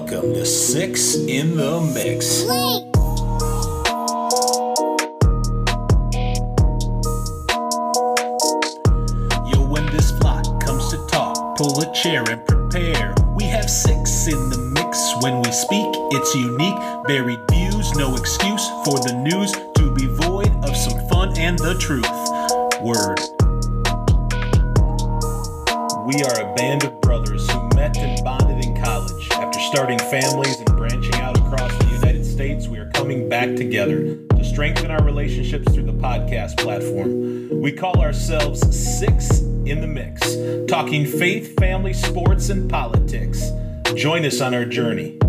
Welcome to Six in the Mix. Yo, when this flock comes to talk, pull a chair and prepare. We have six in the mix. When we speak, it's unique. Varied views, no excuse for the news to be void of some fun and the truth. Word. We are a band of brothers who met and bonded starting families and branching out across the United States, we are coming back together to strengthen our relationships through the podcast platform. We call ourselves Six in the Mix, talking faith, family, sports, and politics. Join us on our journey.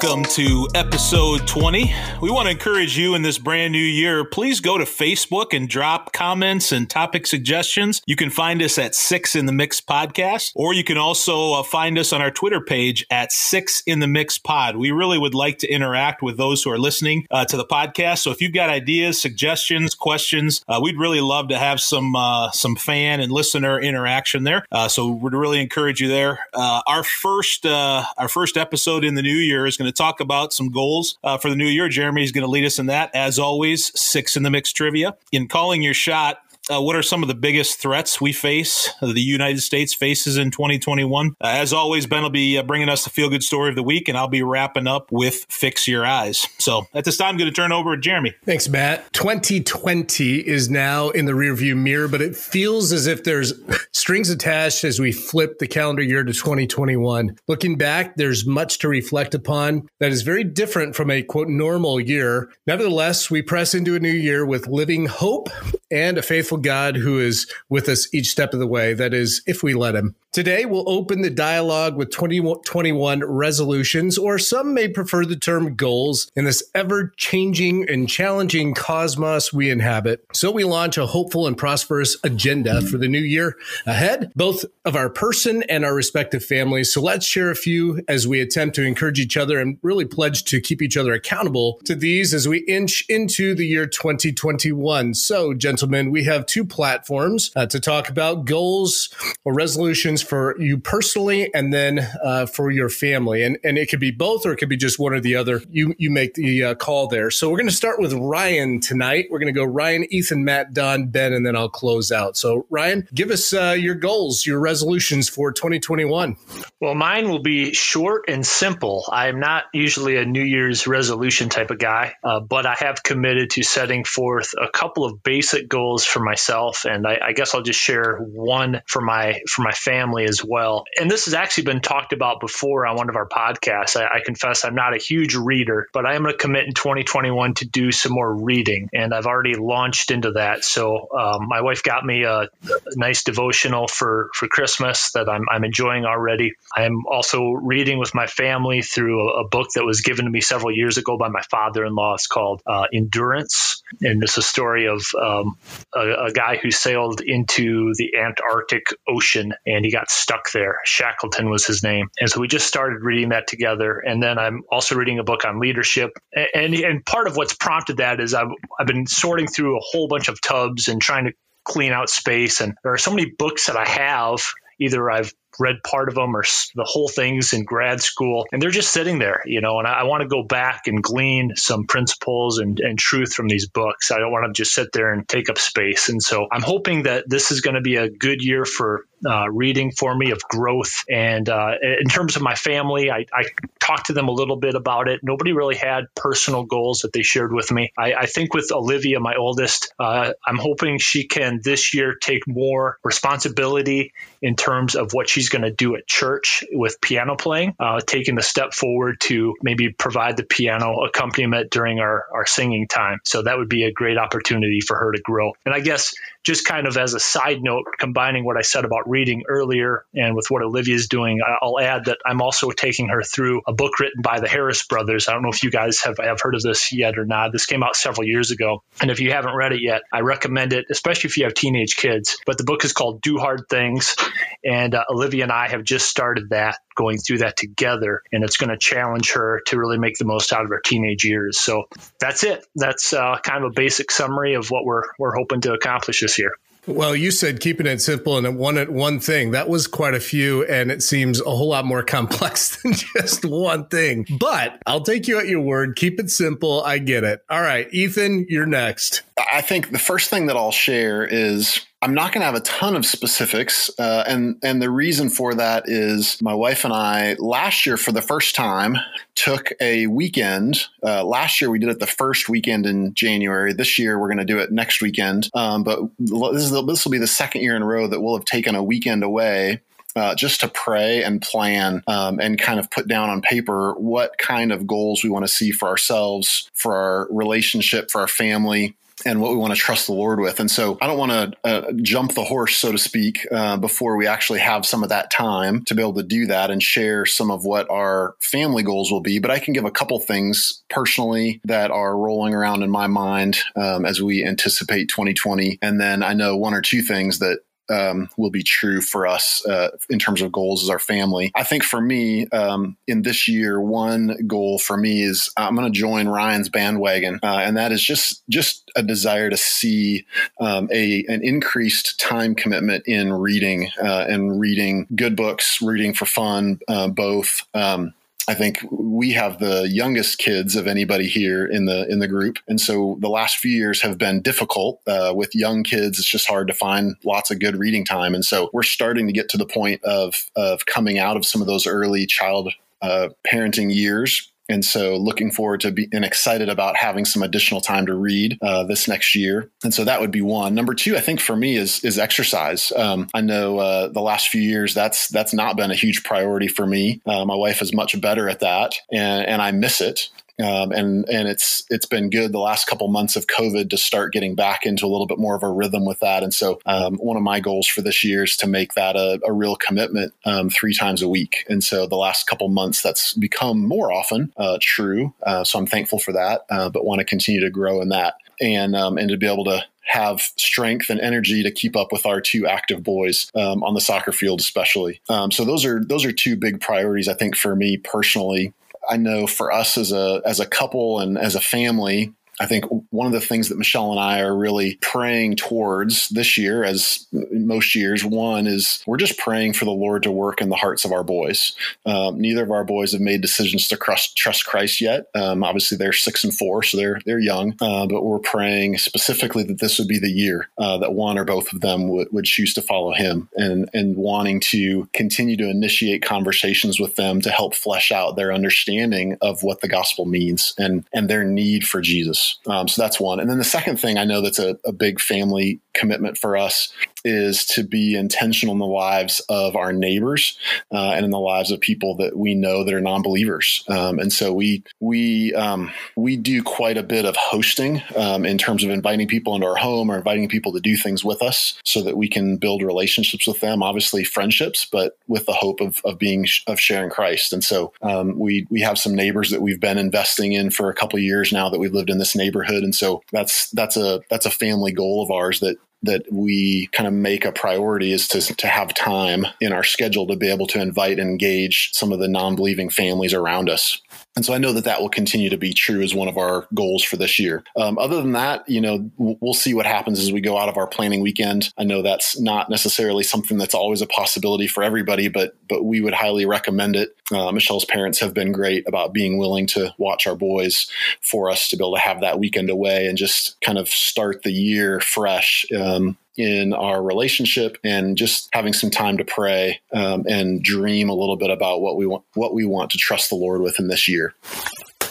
Welcome to episode 20. We want to encourage you in this brand new year. Please go to Facebook and drop comments and topic suggestions. You can find us at Six in the Mix Podcast, or you can also uh, find us on our Twitter page at Six in the Mix Pod. We really would like to interact with those who are listening uh, to the podcast. So if you've got ideas, suggestions, questions, uh, we'd really love to have some uh, some fan and listener interaction there. Uh, so we'd really encourage you there. Uh, our first our first episode in the new year is going to talk about some goals uh, for the new year. Jeremy is going to lead us in that. As always, six in the mix trivia. In calling your shot, uh, what are some of the biggest threats we face, uh, the United States faces in 2021? Uh, as always, Ben will be uh, bringing us the feel good story of the week, and I'll be wrapping up with Fix Your Eyes. So at this time, I'm going to turn over to Jeremy. Thanks, Matt. 2020 is now in the rearview mirror, but it feels as if there's strings attached as we flip the calendar year to 2021. Looking back, there's much to reflect upon that is very different from a quote normal year. Nevertheless, we press into a new year with living hope and a faithful God who is with us each step of the way. That is, if we let Him. Today, we'll open the dialogue with 2021 resolutions, or some may prefer the term goals, in this ever changing and challenging cosmos we inhabit. So, we launch a hopeful and prosperous agenda for the new year ahead, both of our person and our respective families. So, let's share a few as we attempt to encourage each other and really pledge to keep each other accountable to these as we inch into the year 2021. So, gentlemen, we have two platforms uh, to talk about goals or resolutions for you personally and then uh, for your family. And, and it could be both or it could be just one or the other. You, you make the uh, call there. So we're going to start with Ryan tonight. We're going to go Ryan, Ethan, Matt, Don, Ben, and then I'll close out. So, Ryan, give us uh, your goals, your resolutions for 2021. Well, mine will be short and simple. I'm not usually a New Year's resolution type of guy, uh, but I have committed to setting forth a couple of basic goals for myself, and I, I guess I'll just share one for my for my family as well. And this has actually been talked about before on one of our podcasts. I, I confess I'm not a huge reader, but I am going to commit in 2021 to do some more reading, and I've already launched into that. So um, my wife got me a, a nice devotional for for Christmas that I'm I'm enjoying already. I'm also reading with my family through a, a book that was given to me several years ago by my father-in-law. It's called uh, Endurance, and it's a story of um, a, a guy who sailed into the Antarctic Ocean and he got stuck there. Shackleton was his name. And so we just started reading that together. And then I'm also reading a book on leadership. And, and part of what's prompted that is I've, I've been sorting through a whole bunch of tubs and trying to clean out space. And there are so many books that I have. Either I've read part of them or the whole things in grad school and they're just sitting there you know and i, I want to go back and glean some principles and, and truth from these books i don't want to just sit there and take up space and so i'm hoping that this is going to be a good year for uh, reading for me of growth. And uh, in terms of my family, I, I, talked to them a little bit about it. Nobody really had personal goals that they shared with me. I, I think with Olivia, my oldest, uh, I'm hoping she can this year take more responsibility in terms of what she's going to do at church with piano playing, uh, taking the step forward to maybe provide the piano accompaniment during our, our singing time. So that would be a great opportunity for her to grow. And I guess just kind of as a side note, combining what I said about reading earlier and with what Olivia is doing, I'll add that I'm also taking her through a book written by the Harris brothers. I don't know if you guys have, have heard of this yet or not. This came out several years ago. And if you haven't read it yet, I recommend it, especially if you have teenage kids. But the book is called Do Hard Things. And uh, Olivia and I have just started that going through that together, and it's going to challenge her to really make the most out of her teenage years. So that's it. That's uh, kind of a basic summary of what we're we're hoping to accomplish this year. Well, you said keeping it simple and one one thing. That was quite a few, and it seems a whole lot more complex than just one thing. But I'll take you at your word. Keep it simple. I get it. All right, Ethan, you're next. I think the first thing that I'll share is I'm not going to have a ton of specifics, uh, and and the reason for that is my wife and I last year for the first time took a weekend. Uh, last year we did it the first weekend in January. This year we're going to do it next weekend. Um, but this is the, this will be the second year in a row that we'll have taken a weekend away uh, just to pray and plan um, and kind of put down on paper what kind of goals we want to see for ourselves, for our relationship, for our family, and what we want to trust the Lord with. And so I don't want to uh, jump the horse, so to speak, uh, before we actually have some of that time to be able to do that and share some of what our family goals will be. But I can give a couple things personally that are rolling around in my mind um, as we anticipate 2020. And then I know one or two things that um, will be true for us uh, in terms of goals as our family. I think for me, um, in this year, one goal for me is I'm going to join Ryan's bandwagon, uh, and that is just just a desire to see um, a an increased time commitment in reading uh, and reading good books, reading for fun, uh, both. Um, I think we have the youngest kids of anybody here in the in the group, and so the last few years have been difficult uh, with young kids. It's just hard to find lots of good reading time, and so we're starting to get to the point of of coming out of some of those early child uh, parenting years and so looking forward to be and excited about having some additional time to read uh, this next year. And so that would be one. Number two, I think for me is is exercise. Um, I know uh, the last few years that's that's not been a huge priority for me. Uh, my wife is much better at that, and, and I miss it. Um, and and it's it's been good the last couple months of COVID to start getting back into a little bit more of a rhythm with that. And so um, one of my goals for this year is to make that a, a real commitment um, three times a week. And so the last couple months that's become more often uh, true. Uh, so I'm thankful for that, uh, but want to continue to grow in that and um, and to be able to have strength and energy to keep up with our two active boys um, on the soccer field, especially. Um, so those are those are two big priorities, I think, for me personally. I know for us as a as a couple and as a family, I think one of the things that Michelle and I are really praying towards this year, as most years, one is we're just praying for the Lord to work in the hearts of our boys. Um, neither of our boys have made decisions to trust, trust Christ yet. Um, obviously, they're six and four, so they're they're young. Uh, but we're praying specifically that this would be the year uh, that one or both of them would, would choose to follow Him, and and wanting to continue to initiate conversations with them to help flesh out their understanding of what the gospel means and and their need for Jesus. Um, so that's one. And then the second thing I know that's a, a big family commitment for us is to be intentional in the lives of our neighbors uh, and in the lives of people that we know that are non-believers. Um, and so we we um, we do quite a bit of hosting um, in terms of inviting people into our home or inviting people to do things with us, so that we can build relationships with them. Obviously, friendships, but with the hope of of being of sharing Christ. And so um, we we have some neighbors that we've been investing in for a couple years now that we've lived in this neighborhood, and so that's that's a that's a family goal of ours that that we kind of make a priority is to, to have time in our schedule to be able to invite and engage some of the non-believing families around us and so I know that that will continue to be true as one of our goals for this year. Um, other than that, you know, we'll see what happens as we go out of our planning weekend. I know that's not necessarily something that's always a possibility for everybody, but but we would highly recommend it. Uh, Michelle's parents have been great about being willing to watch our boys for us to be able to have that weekend away and just kind of start the year fresh. Um, in our relationship and just having some time to pray um, and dream a little bit about what we want what we want to trust the Lord with in this year.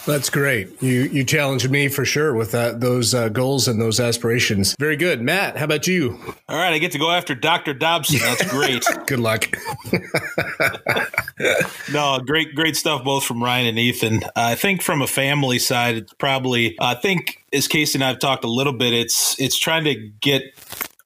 That's great. You you challenged me for sure with that those uh, goals and those aspirations. Very good, Matt. How about you? All right, I get to go after Dr. Dobson. That's great. good luck. no, great great stuff both from Ryan and Ethan. Uh, I think from a family side, it's probably I think as Casey and I've talked a little bit, it's it's trying to get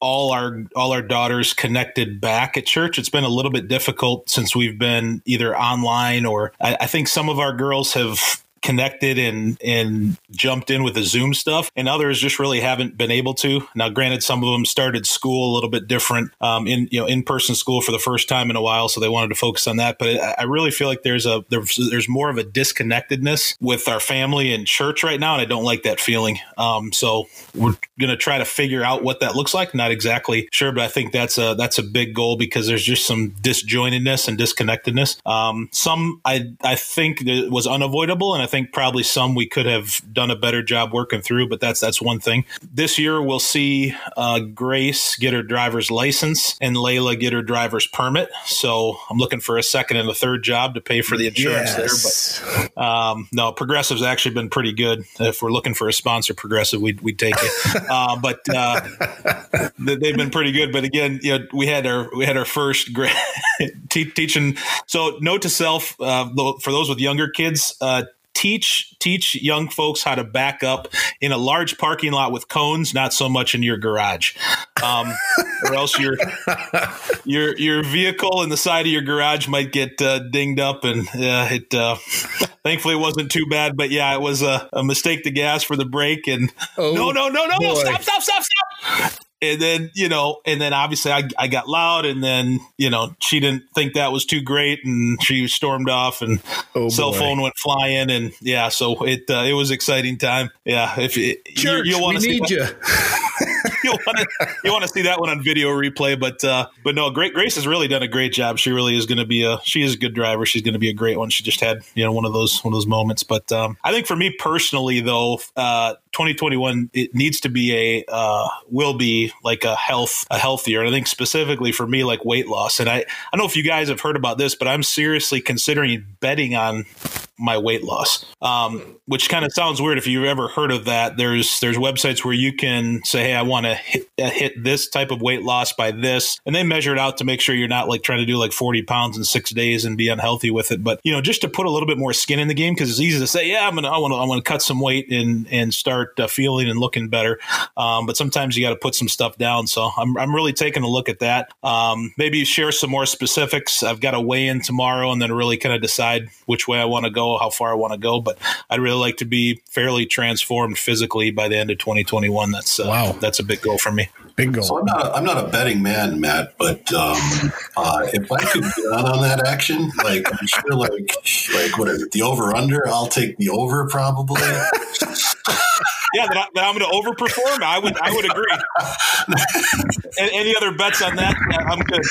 all our all our daughters connected back at church. It's been a little bit difficult since we've been either online or I, I think some of our girls have connected and and jumped in with the Zoom stuff, and others just really haven't been able to. Now, granted, some of them started school a little bit different um, in you know in person school for the first time in a while, so they wanted to focus on that. But I, I really feel like there's a there's, there's more of a disconnectedness with our family and church right now, and I don't like that feeling. Um, so we're gonna try to figure out what that looks like. Not exactly sure, but I think that's a that's a big goal because there's just some disjointedness and disconnectedness. Um, some I I think was unavoidable, and I think probably some we could have done a better job working through. But that's that's one thing. This year we'll see uh, Grace get her driver's license and Layla get her driver's permit. So I'm looking for a second and a third job to pay for the insurance yes. there. But um, no, Progressive's actually been pretty good. If we're looking for a sponsor, Progressive, we'd, we'd take it. uh, but uh, they've been pretty good. But again, you know, we had our we had our first grade teaching. So note to self uh, for those with younger kids. Uh, teach teach young folks how to back up in a large parking lot with cones, not so much in your garage, um, or else your your your vehicle in the side of your garage might get uh, dinged up. And uh, it uh, thankfully it wasn't too bad, but yeah, it was a, a mistake to gas for the brake. And oh, no, no, no, no, no, stop, stop, stop, stop and then you know and then obviously I, I got loud and then you know she didn't think that was too great and she stormed off and oh cell phone went flying and yeah so it uh, it was exciting time. Yeah if it, Church, you, you want to need you you want to you want to see that one on video replay but uh but no great grace has really done a great job. She really is going to be a she is a good driver. She's going to be a great one. She just had you know one of those one of those moments. But um i think for me personally though uh 2021 it needs to be a uh will be like a health a healthier. And I think specifically for me, like weight loss. And I I don't know if you guys have heard about this, but I'm seriously considering betting on my weight loss, um, which kind of sounds weird if you've ever heard of that. There's there's websites where you can say, hey, I want to hit, uh, hit this type of weight loss by this, and they measure it out to make sure you're not like trying to do like 40 pounds in six days and be unhealthy with it. But you know, just to put a little bit more skin in the game because it's easy to say, yeah, I'm gonna I want to I want to cut some weight and and start uh, feeling and looking better. Um, but sometimes you got to put some stuff down. So I'm I'm really taking a look at that. Um, maybe share some more specifics. I've got to weigh in tomorrow and then really kind of decide which way I want to go how far I want to go. But I'd really like to be fairly transformed physically by the end of 2021. That's uh, wow. That's a big goal for me. Big goal. So I'm not. A, I'm not a betting man, Matt. But um, uh, if I could get on on that action, like I'm sure, like like what is it, the over under? I'll take the over probably. yeah, that, I, am going to overperform. I would, I would agree. Any other bets on that? I'm good.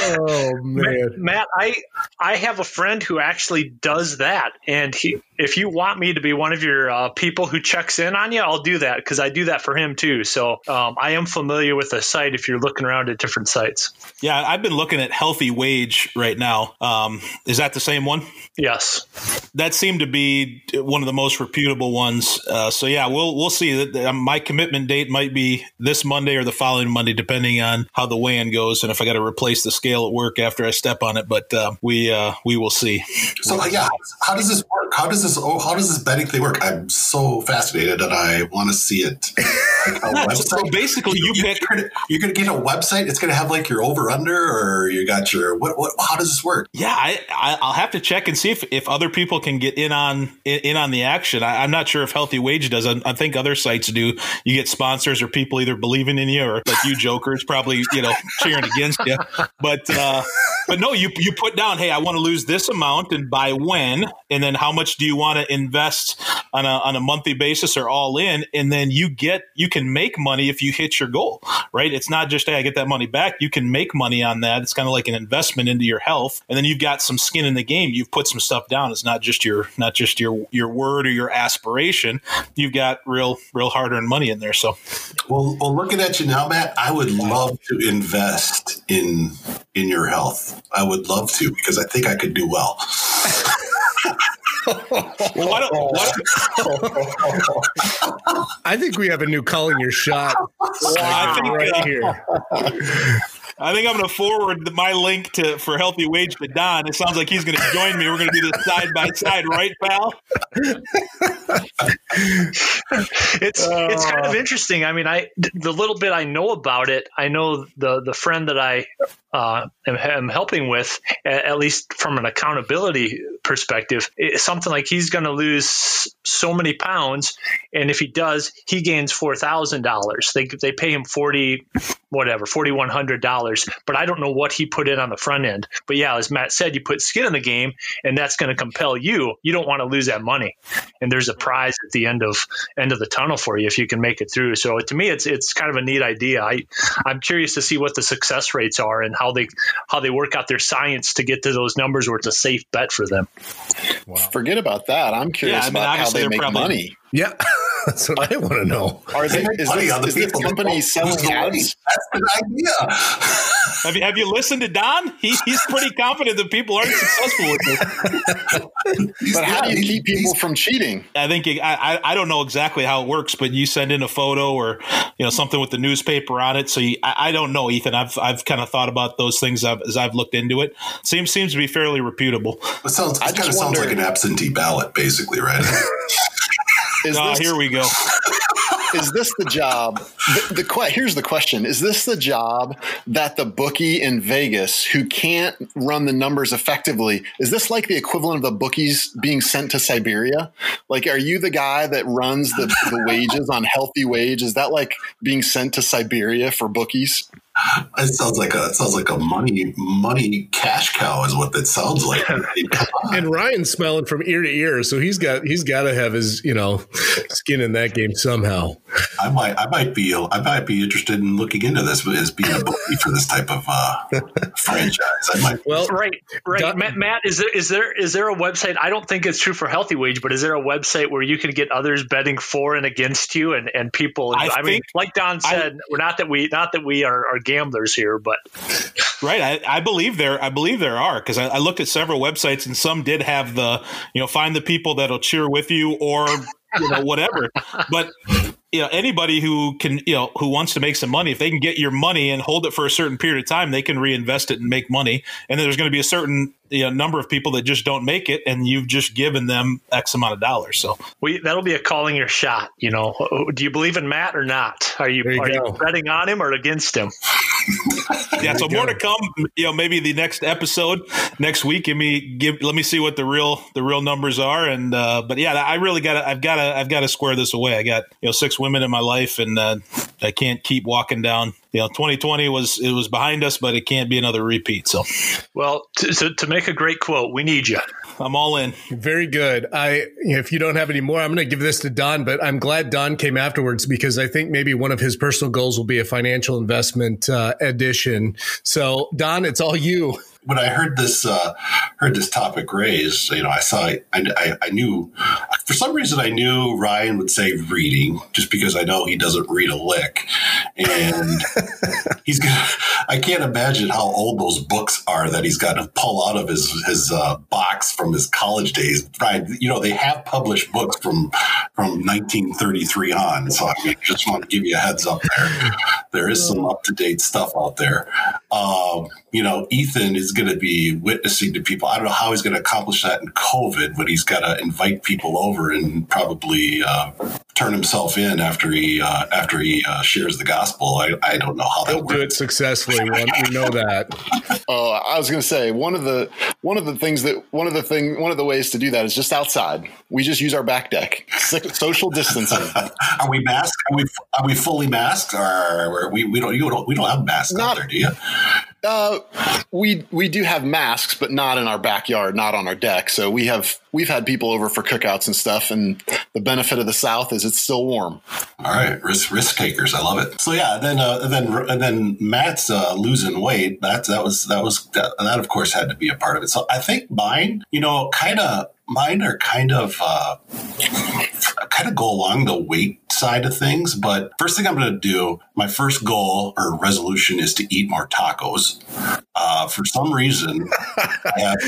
Oh man, Matt, I I have a friend who actually does that, and he, if you want me to be one of your uh, people who checks in on you, I'll do that because I do that for him too. So um, I am familiar with the site. If you're looking around at different sites, yeah, I've been looking at Healthy Wage right now. Um, is that the same one? Yes, that seemed to be one of the most reputable ones. Uh, so yeah, we'll we'll we'll see. That my commitment date might be this Monday or the following Monday, depending on how the weigh-in goes, and if I got to replace the scale at work after I step on it. But uh, we uh, we will see. So yeah, how does this work? How does this oh, how does this betting thing work? I'm so fascinated and I want to see it. Like so basically, you, you pick. You're going to get a website. It's going to have like your over under, or you got your what? What? How does this work? Yeah, I, I will have to check and see if, if other people can get in on in, on the action. I, am not sure if Healthy Wage does. I think other sites do. You get sponsors or people either believing in you or like you jokers probably you know cheering against you. But uh, but no, you you put down, hey, I want to lose this amount, and by when, and then how much do you want to invest on a on a monthly basis or all in, and then you get you can make money if you hit your goal, right? It's not just hey, I get that money back. You can make money on that. It's kind of like an investment into your health, and then you've got some skin in the game. You've put some stuff down. It's not just your not just your your word or your aspiration. You've got real real hard earned money in there. So, well, well, looking at you now, Matt, I would love to invest in in your health. I would love to because I think I could do well. well, why don't, why don't... I think we have a new calling your shot. Well, I think right uh, here. I think I'm going to forward my link to for healthy wage to Don. It sounds like he's going to join me. We're going to do this side by side, right, pal? it's uh, it's kind of interesting. I mean, I the little bit I know about it, I know the the friend that I uh, am, am, helping with, at least from an accountability perspective, it's something like he's going to lose so many pounds, and if he does, he gains four thousand dollars. They they pay him forty whatever forty one hundred dollars, but I don't know what he put in on the front end. But yeah, as Matt said, you put skin in the game, and that's going to compel you. You don't want to lose that money, and there's a prize at the end of end of the tunnel for you if you can make it through. So to me, it's it's kind of a neat idea. I I'm curious to see what the success rates are and how they how they work out their science to get to those numbers where it's a safe bet for them. Wow. Forget about that. I'm curious yeah, I mean, about how they make probably, money. Yeah, that's what I want to know. Are they, is, this, is this company selling ads? That's an idea. have, you, have you listened to Don? He, he's pretty confident that people aren't successful with this. but how do you keep people from cheating? I think I, I don't know exactly how it works, but you send in a photo or you know something with the newspaper on it. So you, I, I, don't know, Ethan. I've I've kind of thought about those things as I've looked into it. Seems seems to be fairly reputable. It sounds. It kind of sounds like an absentee ballot, basically, right? Is oh, this, here we go. is this the job? The, the here's the question: Is this the job that the bookie in Vegas, who can't run the numbers effectively, is this like the equivalent of the bookies being sent to Siberia? Like, are you the guy that runs the, the wages on healthy wage? Is that like being sent to Siberia for bookies? It sounds like a it sounds like a money money cash cow is what that sounds like. and Ryan's smelling from ear to ear, so he's got he's got to have his you know skin in that game somehow. I might I might be I might be interested in looking into this as being a bookie for this type of uh, franchise. I might. Well, right, right. Matt, Matt, is there is there is there a website? I don't think it's true for Healthy Wage, but is there a website where you can get others betting for and against you and and people? I, I mean, like Don said, I, we're not that we not that we are, are gamblers here, but right. I, I believe there. I believe there are because I, I, looked at several websites and some did have the you know find the people that'll cheer with you or you know whatever. But you know anybody who can you know who wants to make some money if they can get your money and hold it for a certain period of time they can reinvest it and make money and then there's going to be a certain you know, number of people that just don't make it and you've just given them x amount of dollars so. We, that'll be a calling your shot you know. Do you believe in matt or not? Are you, you are you betting on him or against him? Yeah so more to come you know maybe the next episode next week. Give me give let me see what the real the real numbers are and uh but yeah i really gotta i've gotta i've gotta square this away. I got you know six women in my life, and uh, I can't keep walking down. You know, 2020 was it was behind us, but it can't be another repeat. So, well, to, to, to make a great quote, we need you. I'm all in. Very good. I if you don't have any more, I'm going to give this to Don, but I'm glad Don came afterwards because I think maybe one of his personal goals will be a financial investment uh, edition. So, Don, it's all you when I heard this uh, heard this topic raised, you know, I saw I, I, I knew for some reason I knew Ryan would say reading just because I know he doesn't read a lick, and he's gonna. I can't imagine how old those books are that he's got to pull out of his his uh, box from his college days. Right, you know, they have published books from from 1933 on, so I mean, just want to give you a heads up there. There is some up to date stuff out there. Um, you know, Ethan is going to be witnessing to people. I don't know how he's going to accomplish that in COVID, but he's got to invite people over and probably uh, turn himself in after he uh, after he uh, shares the gospel. I, I don't know how that He'll works. do it successfully. we know that. Oh, I was going to say one of the one of the things that one of the thing one of the ways to do that is just outside. We just use our back deck. Social distancing. are we masked? Are we are we fully masked? Or we we don't you don't we don't have masks Not, out there, do you? Uh, we we do have masks, but not in our backyard, not on our deck. So we have we've had people over for cookouts and stuff, and the benefit of the South is it's still warm. All right, risk risk takers, I love it. So yeah, then uh, then and then Matt's uh, losing weight. That that was that was that, that of course had to be a part of it. So I think mine, you know, kind of mine are kind of uh, kind of go along the weight side of things. But first thing I'm going to do, my first goal or resolution is to eat more tacos. Uh, for some reason, I have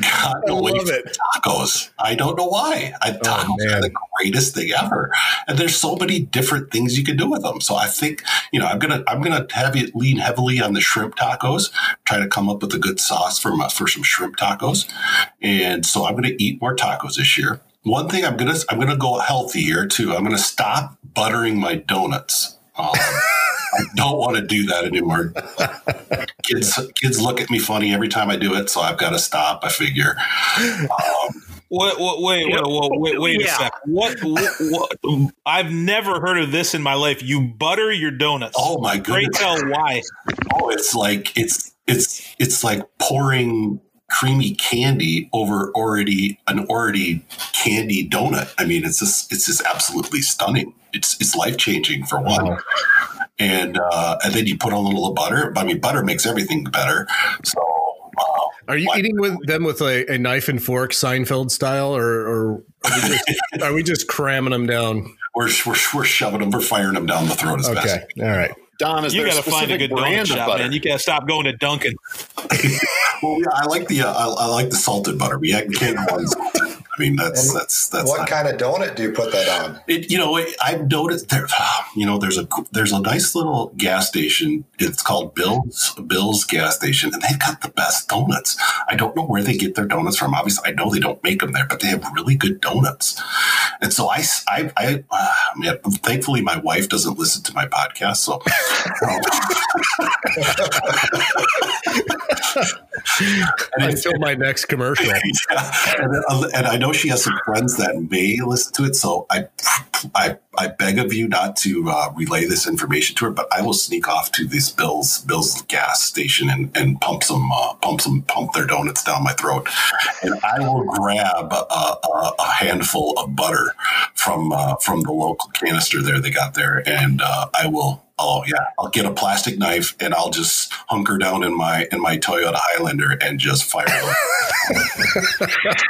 gotten away from it. tacos. I don't know why. I, oh, tacos are the greatest thing ever, and there's so many different things you can do with them. So I think you know I'm gonna I'm gonna have it lean heavily on the shrimp tacos. Try to come up with a good sauce for my, for some shrimp tacos, and so I'm gonna eat more tacos this year. One thing I'm gonna I'm gonna go healthy here too. I'm gonna stop buttering my donuts. Um, I don't want to do that anymore. kids, kids look at me funny every time I do it, so I've got to stop. I figure. Um, what, what, wait, wait, wait, wait, wait Yeah. a sec. What, what, what? I've never heard of this in my life. You butter your donuts. oh my Pray goodness! tell why. Oh, it's like it's it's it's like pouring creamy candy over already an already candy donut. I mean, it's just it's just absolutely stunning. It's it's life changing for one. And uh, and then you put a little of butter. I mean, butter makes everything better. So uh, Are you eating with them with a, a knife and fork, Seinfeld style, or, or are, we just, are we just cramming them down? we're, we're we're shoving them, we're firing them down the throat as Okay, fast. all right. Don, is You got to find a specific good donut brand of shop, butter? man. You got to stop going to Dunkin'. Well, yeah, I like the uh, I, I like the salted butter. We can't go unsalted. I mean, that's And that's that's what not- kind of donut do you put that on? It, you know, it, I've noticed there. You know, there's a there's a nice little gas station. It's called Bill's Bill's gas station, and they've got the best donuts. I don't know where they get their donuts from. Obviously, I know they don't make them there, but they have really good donuts. And so I, uh, man, thankfully my wife doesn't listen to my podcast, so. And it's- Until my next commercial. yeah. and, and I know she has some friends that may listen to it, so I, I, I beg of you not to uh, relay this information to her. But I will sneak off to this Bill's Bill's gas station and, and pump some uh, pump some pump their donuts down my throat, and I will grab a, a, a handful of butter from uh, from the local canister there they got there, and uh, I will. Oh yeah, I'll get a plastic knife and I'll just hunker down in my in my Toyota Highlander and just fire it.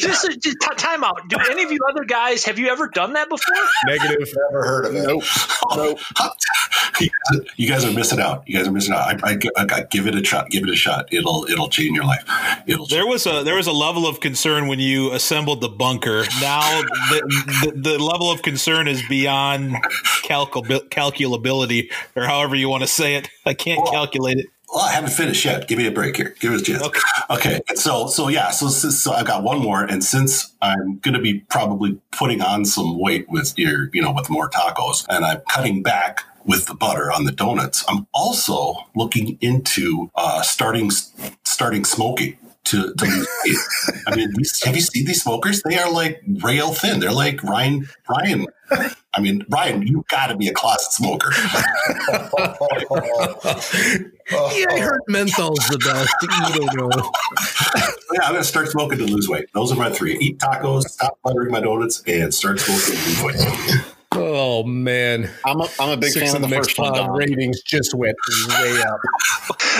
Just, just t- time out. Do any of you other guys have you ever done that before? Negative. Never heard of it. Nope. Nope. you guys are missing out. You guys are missing out. I, I, I, I give it a shot. Give it a shot. It'll it'll change your life. It'll. There was a there was a level of concern when you assembled the bunker. Now the, the, the level of concern is beyond calcul- calculability, or however you want to say it. I can't calculate it. Well, I haven't finished yet. Give me a break here. Give it a chance. Okay. Okay. So, so yeah. So, so, so I've got one more, and since I'm going to be probably putting on some weight with your, you know, with more tacos, and I'm cutting back with the butter on the donuts, I'm also looking into uh, starting starting smoking. To, to lose weight. I mean, these, have you seen these smokers? They are like rail thin. They're like Ryan. Ryan. I mean, Ryan, you got to be a closet smoker. Yeah, I heard menthol's the best. You don't know. Yeah, I'm gonna start smoking to lose weight. Those are my three: eat tacos, stop buttering my donuts, and start smoking to lose weight. Oh man, I'm a, I'm a big Six fan of the mixed first one. pod Don. ratings just went way up.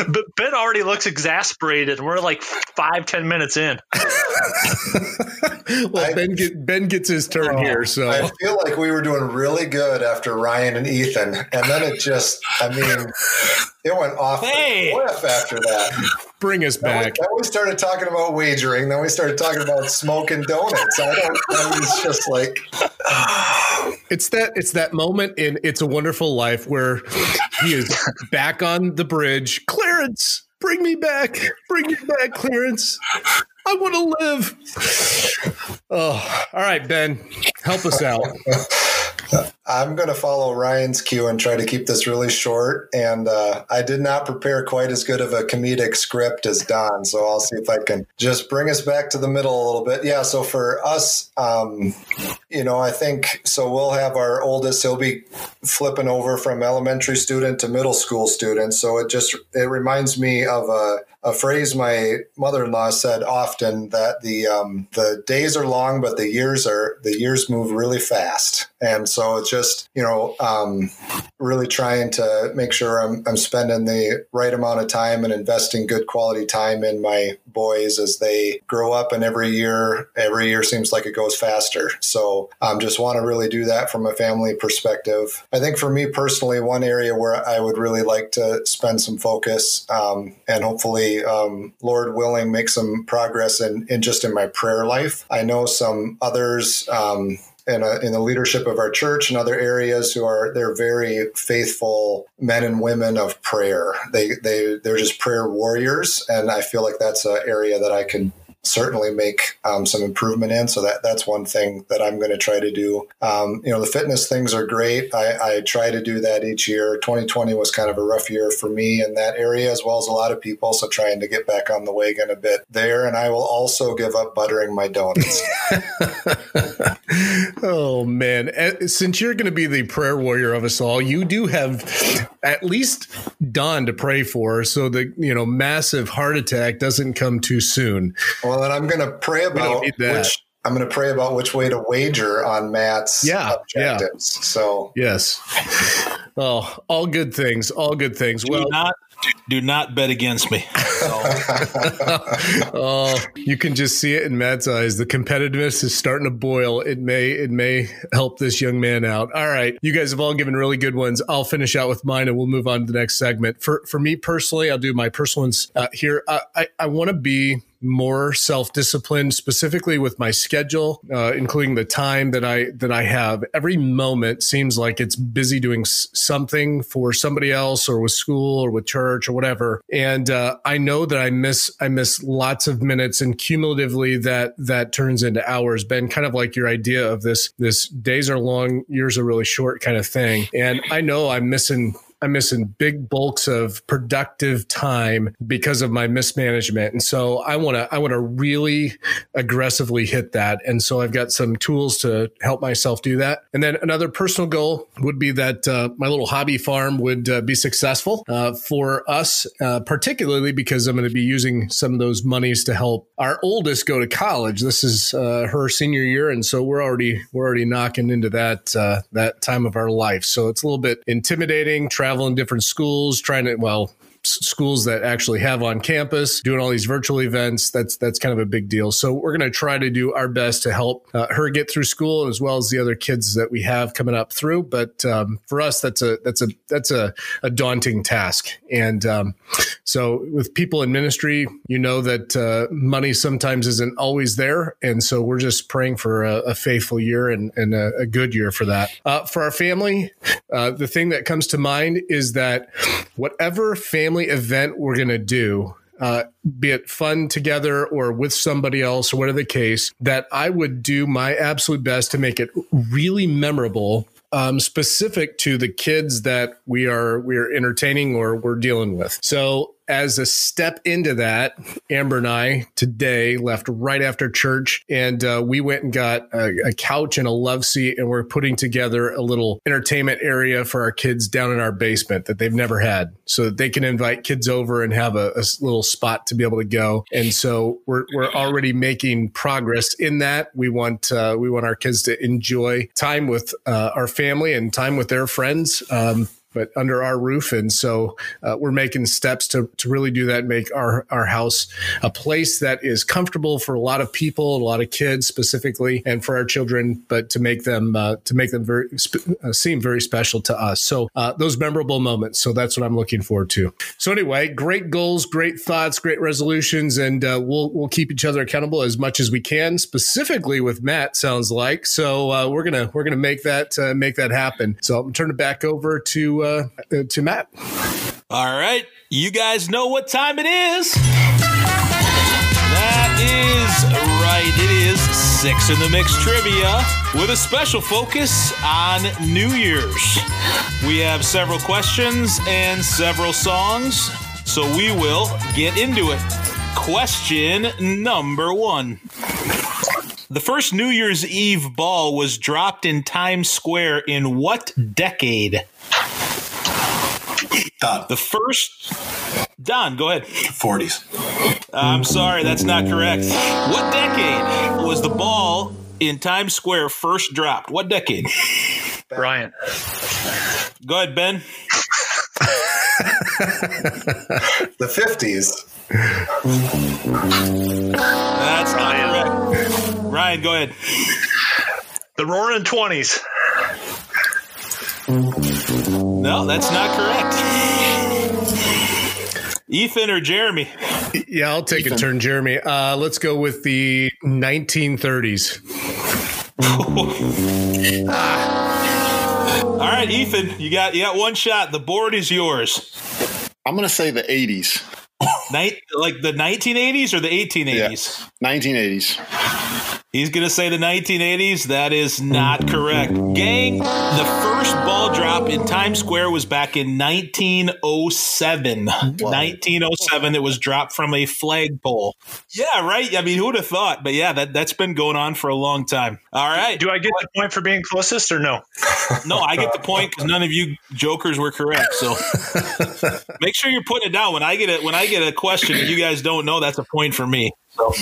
But Ben already looks exasperated, and we're like five, ten minutes in. Well, I- Ben get, Ben gets his turn Oh, here, so I feel like we were doing really good after Ryan and Ethan, and then it just, I mean, it went off Hey! the cliff after that. bring us Then we, back. then we started talking about wagering. Then we started talking about smoking donuts. I don't. I mean, it's just like It's that it's that moment in It's a Wonderful Life where he is back on the bridge. Clarence, bring me back. Bring me back, Clarence. I want to live. Oh, all right, Ben, help us out. I'm going to follow Ryan's cue and try to keep this really short. And uh, I did not prepare quite as good of a comedic script as Don, so I'll see if I can just bring us back to the middle a little bit. Yeah. So for us, um, you know, I think so. We'll have our oldest. He'll be flipping over from elementary student to middle school student. So it just it reminds me of a a phrase my mother-in-law said often that the um, the days are long, but the years are the years move really fast. And so it's just you know um, really trying to make sure I'm, I'm spending the right amount of time and investing good quality time in my boys as they grow up. And every year, every year seems like it goes faster. So um, just want to really do that from a family perspective. I think for me personally, one area where I would really like to spend some focus um, and hopefully, um, Lord willing, make some progress in, in just in my prayer life. I know some others. Um, in, a, in the leadership of our church and other areas who are they're very faithful men and women of prayer. They they they're just prayer warriors, and I feel like that's an area that I can certainly make um, some improvement in. So that that's one thing that I'm going to try to do. Um, you know, the fitness things are great. I, I try to do that each year. 2020 was kind of a rough year for me in that area, as well as a lot of people. So trying to get back on the wagon a bit there. And I will also give up buttering my donuts. oh man! Eh, since you're going to be the prayer warrior of us all, you do have at least Don to pray for, so the you know massive heart attack doesn't come too soon. Well, then I'm going to pray about which I'm going to pray about which way to wager on Matt's yeah, objectives. Yeah. So yes, oh, all good things, all good things. Do well, not do not bet against me. oh, you can just see it in Matt's eyes. The competitiveness is starting to boil. It may it may help this young man out. All right, you guys have all given really good ones. I'll finish out with mine, and we'll move on to the next segment. For for me personally, I'll do my personal ones uh, here. I I, I want to be more self-disciplined specifically with my schedule uh, including the time that i that i have every moment seems like it's busy doing s- something for somebody else or with school or with church or whatever. And uh, i know that i miss i miss lots of minutes and cumulatively that that turns into hours. Ben kind of like your idea of this this days are long years are really short kind of thing. And i know i'm missing I'm missing big bulks of productive time because of my mismanagement. And so I want to I want to really aggressively hit that. And so I've got some tools to help myself do that. And then another personal goal would be that uh, my little hobby farm would uh, be successful uh, for us, uh, particularly because I'm going to be using some of those monies to help our oldest go to college. This is uh, her senior year, and so we're already we're already knocking into that uh, that time of our life. So it's a little bit intimidating traveling different schools, trying to, well, schools that actually have on campus doing all these virtual events that's that's kind of a big deal. So we're going to try to do our best to help uh, her get through school as well as the other kids that we have coming up through. But um, for us that's a that's a that's a, a daunting task. And um, so with people in ministry you know that uh, money sometimes isn't always there. And so we're just praying for a, a faithful year and, and a, a, good year for that. Uh, for our family uh, the thing that comes to mind is that whatever family family event we're going to do, uh, be it fun together or with somebody else or whatever the case, that I would do my absolute best to make it really memorable um, specific to the kids that we are we are entertaining or we're dealing with. So as a step into that, Amber and I today left right after church and uh, we went and got a, a, couch and a love seat and we're putting together a little entertainment area for our kids down in our basement that they've never had so that they can invite kids over and have a, a little spot to be able to go. And so we're, we're already making progress in that. We want, uh, we want our kids to enjoy time with uh, our family and time with their friends. Um, but under our roof. And so uh, we're making steps to, to really do that, make our, our house a place that is comfortable for a lot of people, a lot of kids specifically, and for our children, but to make them, uh, to make them very, uh, seem very special to us. So uh, those memorable moments. So that's what I'm looking forward to. So anyway, great goals, great thoughts, great resolutions, and uh, we'll, we'll keep each other accountable as much as we can, specifically with Matt sounds like. So uh, we're going to, we're going to make that, make that happen. So I'm turn it back over to, uh, to Matt. All right, you guys know what time it is. That is right. It is six in the mix trivia with a special focus on New Year's. We have several questions and several songs, so we will get into it. Question number one. The first New Year's Eve ball was dropped in Times Square in what decade? Don. The first. Don, go ahead. 40s. I'm sorry, that's not correct. What decade was the ball in Times Square first dropped? What decade? Brian. Go ahead, Ben. the 50s. That's not correct. Ryan, go ahead. The Roaring 20s. No, that's not correct. Ethan or Jeremy? Yeah, I'll take Ethan. a turn, Jeremy. Uh, let's go with the 1930s. ah. All right, Ethan, you got you got one shot. The board is yours. I'm going to say the 80s. Night, like the 1980s or the 1880s? 1980s. He's going to say the 1980s. That is not correct. Gang, the first ball drop in Times Square was back in 1907. 1907, it was dropped from a flagpole. Yeah, right. I mean, who would have thought? But yeah, that, that's been going on for a long time. All right. Do I get the point for being closest or no? No, I get the point because none of you jokers were correct. So make sure you're putting it down. When I get it, when I get a question that you guys don't know, that's a point for me. So,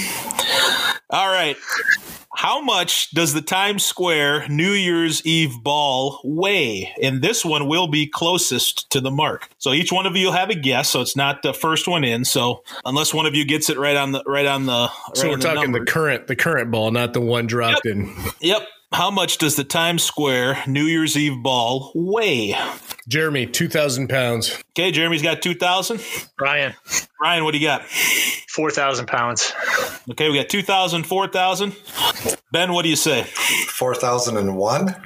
all right. How much does the Times Square New Year's Eve ball weigh? And this one will be closest to the mark. So each one of you will have a guess. So it's not the first one in. So unless one of you gets it right on the right on the. Right So we're on talking the number. current the current ball, not the one dropped in. Yep. How much does the Times Square New Year's Eve ball weigh? Jeremy, two thousand pounds. Okay, Jeremy's got two thousand. Brian, Brian, what do you got? 4,000 pounds. Okay, we got 2,000, 4,000. Ben, what do you say? 4001.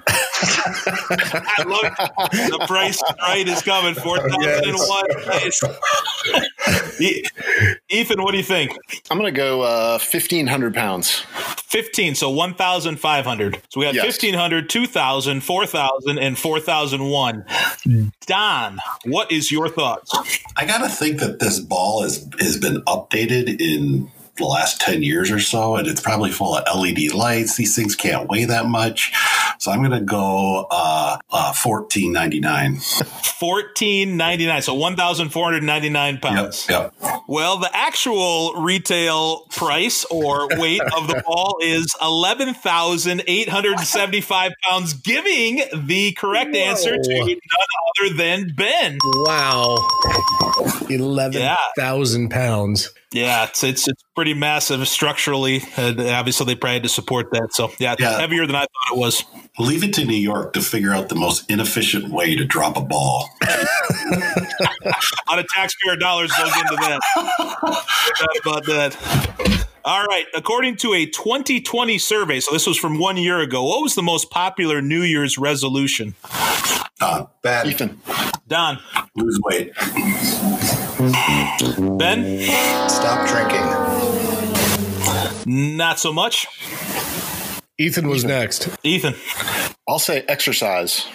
I love the price right is coming. 4,001. Nice. E- Ethan, what do you think? I'm going to go uh, 1,500 pounds. 15, so 1,500. So we have Yes. 1,500, 2,000, 4,000, and 4,001. Don, what is your thoughts? I got to think that this ball has has been updated in the last 10 years or so, and it's probably full of LED lights. These things can't weigh that much. So I'm going to go uh, uh, 14.99. 1499 so 1499 pounds yep. well the actual retail price or weight of the ball is 11875 pounds giving the correct answer to none other than ben Wow, eleven thousand pounds. Yeah it's it's, it's pretty massive structurally and obviously they probably had to support that so yeah, it's Yeah. heavier than i thought it was Leave it to New York to figure out the most inefficient way to drop a ball. a lot of taxpayer dollars goes into that. About that. All right. According to a 2020 survey, so this was from one year ago, what was the most popular New Year's resolution? Uh, Ben. Ethan. Don, lose weight. Ben, Stop drinking. not so much. Ethan was next. Ethan, I'll say exercise.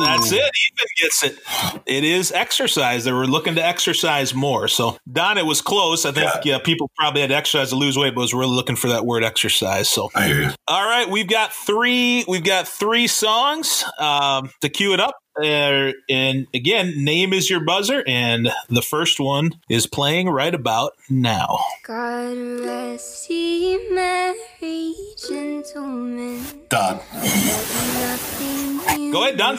that's it. Ethan gets it. It is exercise. They were looking to exercise more. So, Don, it was close. I think yeah. people probably had to exercise to lose weight, but was really looking for that word exercise. So, I hear you. All right, we've got three. We've got three songs um, to cue it up. Uh, and again, name is your buzzer, and the first one is playing right about now. God rest ye merry gentlemen. Don. Go ahead, Don.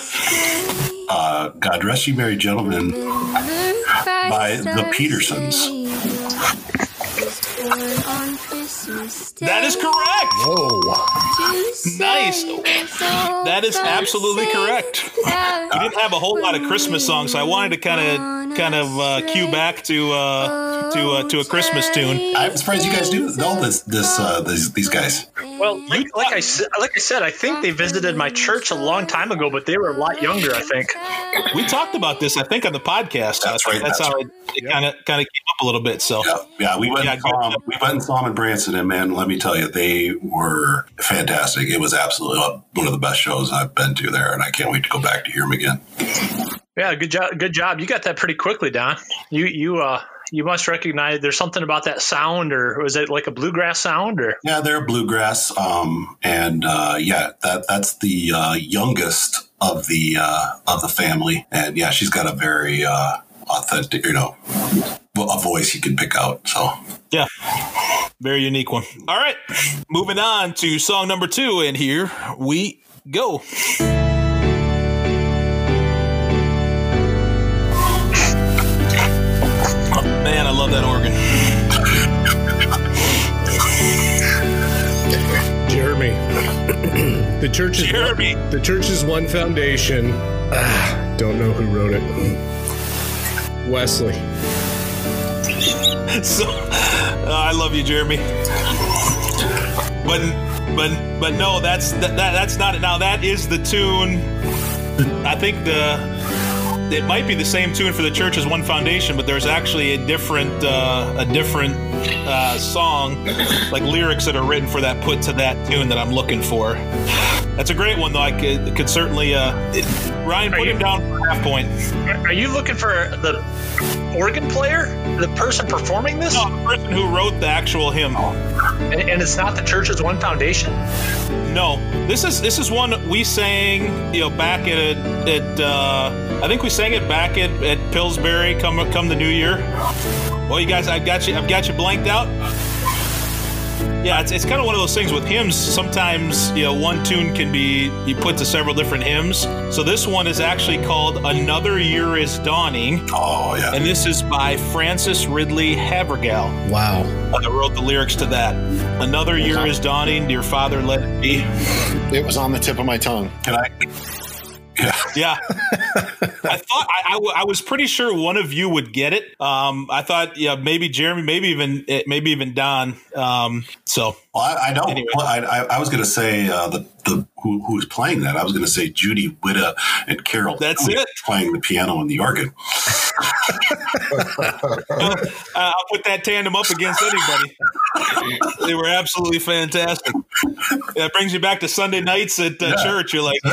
Uh, God rest you, merry gentlemen. by the Petersons. That is correct. Whoa. Nice. That is absolutely correct. We didn't have a whole lot of Christmas songs, so I wanted to kind of kind of uh, cue back to uh, to uh, to a Christmas tune. I'm surprised you guys do know this. This uh, these, these guys. Well, like, like I said, like I said, I think they visited my church a long time ago, but they were a lot younger. I think. We talked about this, I think, on the podcast. That's I right, That's that's how it kind of kind of came up a little bit. So. Yeah, yeah. We went Yeah, and saw good. 'em- we went and saw them in Branson, and man, let me tell you, they were fantastic. It was absolutely one of the best shows I've been to there, and I can't wait to go back to hear them again. Yeah, good job. Good job. You got that pretty quickly, Don. You you uh you must recognize there's something about that sound, or was it like a bluegrass sound, or Yeah, they're bluegrass, um, and uh, yeah, that that's the uh, youngest of the uh, of the family, and yeah, she's got a very uh, authentic, you know, a voice you can pick out. So Yeah. Very unique one. All right. Moving on to song number two, and here we go. Man, I love that organ. Jeremy. the church is Jeremy. the church is one foundation. Ah, don't know who wrote it. Wesley. So, uh, I love you, Jeremy. But, but, but no, that's that, that. That's not it. Now that is the tune. I think the it might be the same tune for the church as One Foundation, but there's actually a different uh, a different uh, song, like lyrics that are written for that put to that tune that I'm looking for. That's a great one though. I could, could certainly uh, it, Ryan put him down for half point. Are you looking for the organ player, the person performing this? No, the person who wrote the actual hymn. And, and it's not the church's One Foundation. No, this is this is one we sang. You know, back at at uh, I think we sang it back at, at Pillsbury. Come come the new year. Well, you guys, I've got you. I've got you blanked out. Yeah, it's, it's kind of one of those things with hymns. Sometimes, you know, one tune can be you put to several different hymns. So this one is actually called "Another Year Is Dawning." Oh yeah, and this is by Frances Ridley Havergal. Wow, uh, I wrote the lyrics to that. "Another Year Is Dawning, Dear Father, let it be." It was on the tip of my tongue. Can I? Yeah. yeah. I thought I, I, w- I was pretty sure one of you would get it. Um, I thought, yeah, maybe Jeremy, maybe even eh, maybe even Don. Um, so, well, I, I know. Anyway. Well, I, I, was going to say uh, the the who, was playing that. I was going to say Judy Witta and Carol. That's it. Playing the piano and the organ. uh, I'll put that tandem up against anybody. they were absolutely fantastic. That brings you back to Sunday nights at uh, yeah. church. You're like.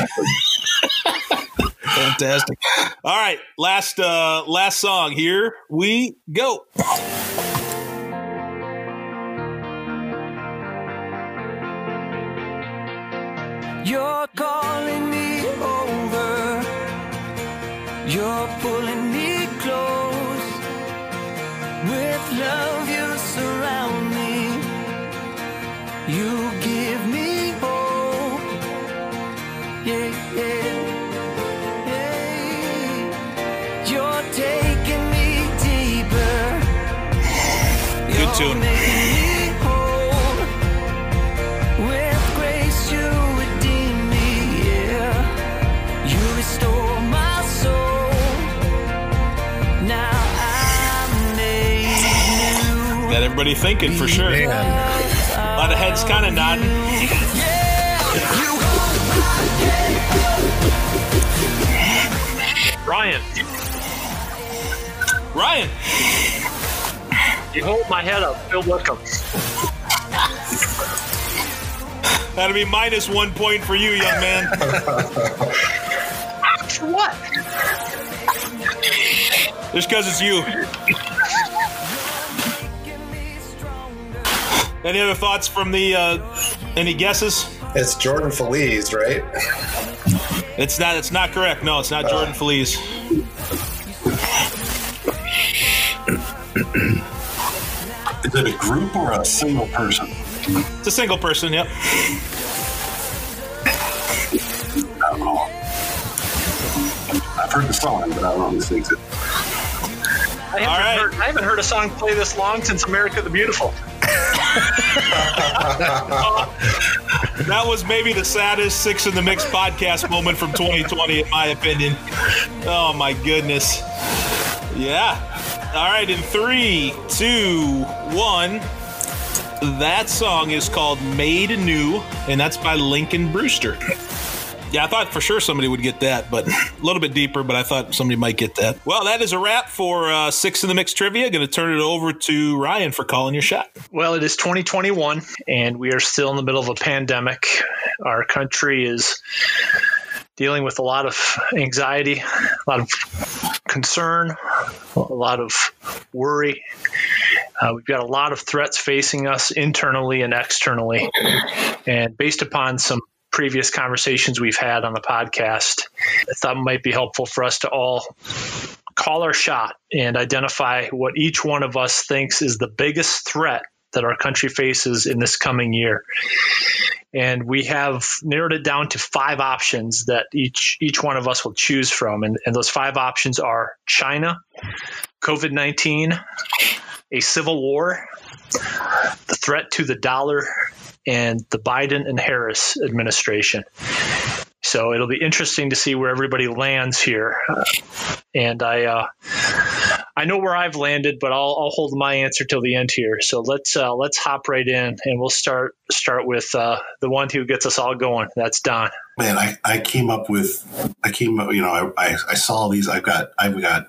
Fantastic. All right, last uh last song. Here we go. You're calling me over. You're pulling me close. With love, you surround me. You give me hope. Yeah, yeah. Yeah. You're taking me deeper. Good tune. Everybody thinking for sure. Man. A lot of heads kind of nodding. Ryan. Ryan. You hold my head up, Phil Wickham. That'll be minus one point for you, young man. for what? Just because it's you. Any other thoughts from the? Uh, any guesses? It's Jordan Feliz, right? It's not. It's not correct. No, it's not Jordan uh. Feliz. Is it a group or a single person? It's a single person, yep. I've heard the song, but I don't know who sings it. I haven't, right. heard, I haven't heard a song play this long since America the Beautiful. That was maybe the saddest Six in the Mix podcast moment from 2020, in my opinion. Oh, my goodness. Yeah. All right, in three, two, one. That song is called Made New, and that's by Lincoln Brewster. Yeah, I thought for sure somebody would get that, but a little bit deeper, but I thought somebody might get that. Well, that is a wrap for uh, Six in the Mix trivia. Going to turn it over to Ryan for calling your shot. Well, it is 2021, and we are still in the middle of a pandemic. Our country is dealing with a lot of anxiety, a lot of concern, a lot of worry. Uh, we've got a lot of threats facing us internally and externally. And based upon some previous conversations we've had on the podcast, I thought might be helpful for us to all call our shot and identify what each one of us thinks is the biggest threat that our country faces in this coming year. And we have narrowed it down to five options that each each one of us will choose from. And, and those five options are china covid-19 a civil war the threat to the dollar and the biden and harris administration so it'll be interesting to see where everybody lands here. And I, uh, I know where I've landed, but I'll, I'll hold my answer till the end here. So let's uh, let's hop right in, and we'll start start with uh, the one who gets us all going. That's Don. Man, I, I came up with I came up you know I, I, I saw these I've got I've got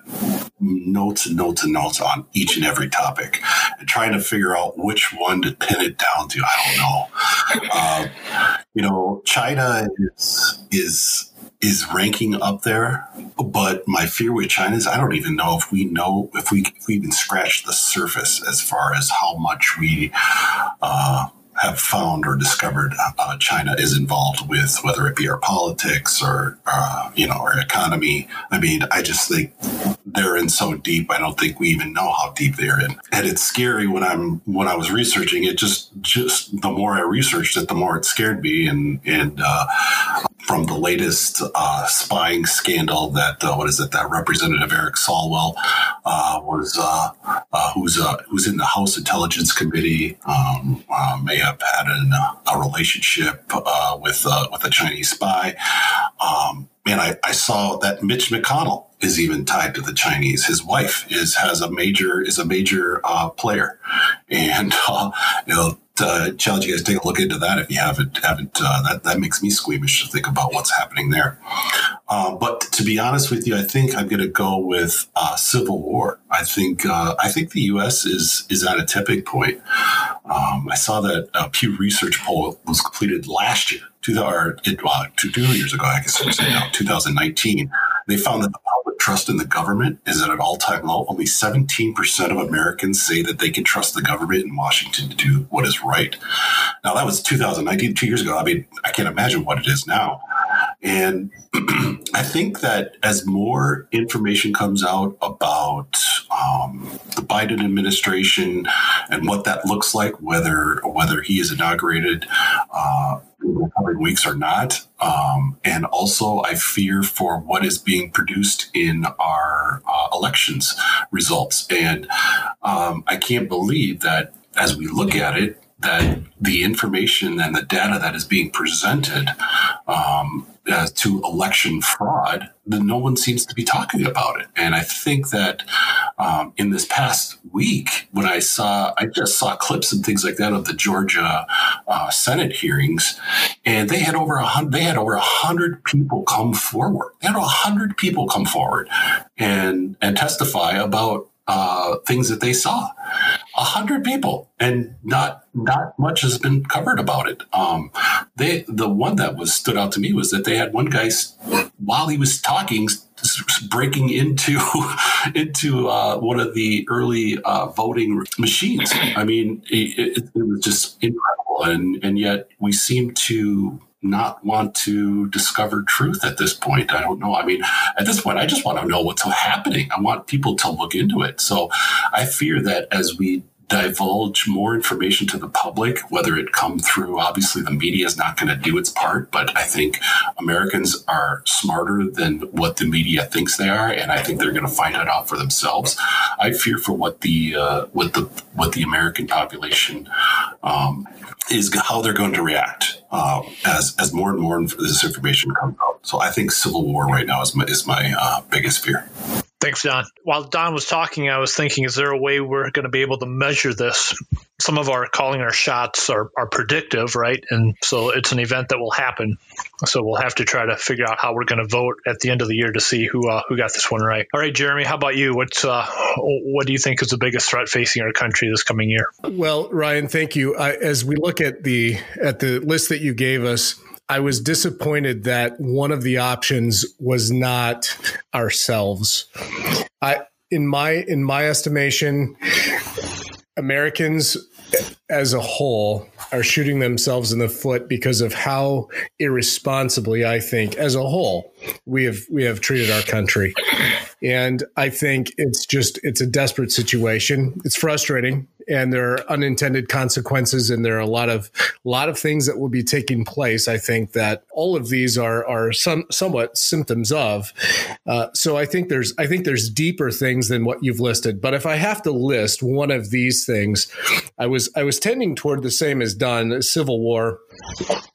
notes and notes and notes on each and every topic and trying to figure out which one to pin it down to. I don't know. Um, you know, China is is is ranking up there, but my fear with China is I don't even know if we know if we if we even scratch the surface as far as how much we. Uh, have found or discovered uh, China is involved with, whether it be our politics or uh, you know our economy. I mean, I just think they're in so deep. I don't think we even know how deep they're in, and it's scary when I'm when I was researching it. Just just the more I researched it, the more it scared me, and and uh, from the latest uh, spying scandal that uh, what is it that Representative Eric Swalwell uh, was uh, uh, who's uh, who's in the House Intelligence Committee um, may have had an, a relationship with with a Chinese spy. Um, and I, I saw that Mitch McConnell is even tied to the Chinese. His wife is has a major is a major player, and you know uh, challenge you guys to take a look into that if you haven't haven't uh, that that makes me squeamish to think about what's happening there. Uh, but to be honest with you I think I'm going to go with uh, civil war. I think uh, I think the U.S. is is at a tipping point. Um, I saw that a Pew Research poll was completed last year two, or, uh, two, two years ago I guess now 2019 they found that the public trust in the government is at an all time low. Only 17% of Americans say that they can trust the government in Washington to do what is right. Now, that was 2019, two years ago. I mean, I can't imagine what it is now. And I think that as more information comes out about um, the Biden administration and what that looks like, whether whether he is inaugurated uh, in the coming weeks or not, um, and also I fear for what is being produced in our uh, elections results, and um, I can't believe that as we look at it, that the information and the data that is being presented um, uh, to election fraud, then no one seems to be talking about it. And I think that um, in this past week, when I saw, I just saw clips and things like that of the Georgia uh, Senate hearings, and they had over a hundred, they had over a hundred people come forward. They had a hundred people come forward and and testify about uh, things that they saw. A hundred people, and not not much has been covered about it. Um, they the one that was stood out to me was that they had one guy while he was talking breaking into into uh, one of the early uh, voting machines. I mean, it, it, it was just incredible, and and yet we seem to not want to discover truth at this point. I don't know. I mean, at this point, I just want to know what's happening. I want people to look into it. So I fear that as we divulge more information to the public, whether it come through, obviously the media is not going to do its part, but I think Americans are smarter than what the media thinks they are. And I think they're going to find it out for themselves. I fear for what the, uh, what the, what the American population, um, is how they're going to react uh, as as more and more this information comes out. So I think civil war right now is my, is my uh, biggest fear. Thanks, Don. While Don was talking, I was thinking, is there a way we're going to be able to measure this? Some of our calling our shots are, are predictive, right? And so it's an event that will happen. So we'll have to try to figure out how we're going to vote at the end of the year to see who uh, who got this one right. All right, Jeremy, how about you? What's uh, what do you think is the biggest threat facing our country this coming year? Well, Ryan, thank you. I, as we look at the at the list that you gave us, I was disappointed that one of the options was not ourselves. I in my in my estimation, Americans as a whole are shooting themselves in the foot because of how irresponsibly I think as a whole we have we have treated our country. And I think it's just it's a desperate situation. It's frustrating and there are unintended consequences and there are a lot of a lot of things that will be taking place i think that all of these are are some somewhat symptoms of uh, so i think there's i think there's deeper things than what you've listed but if i have to list one of these things i was i was tending toward the same as Don civil war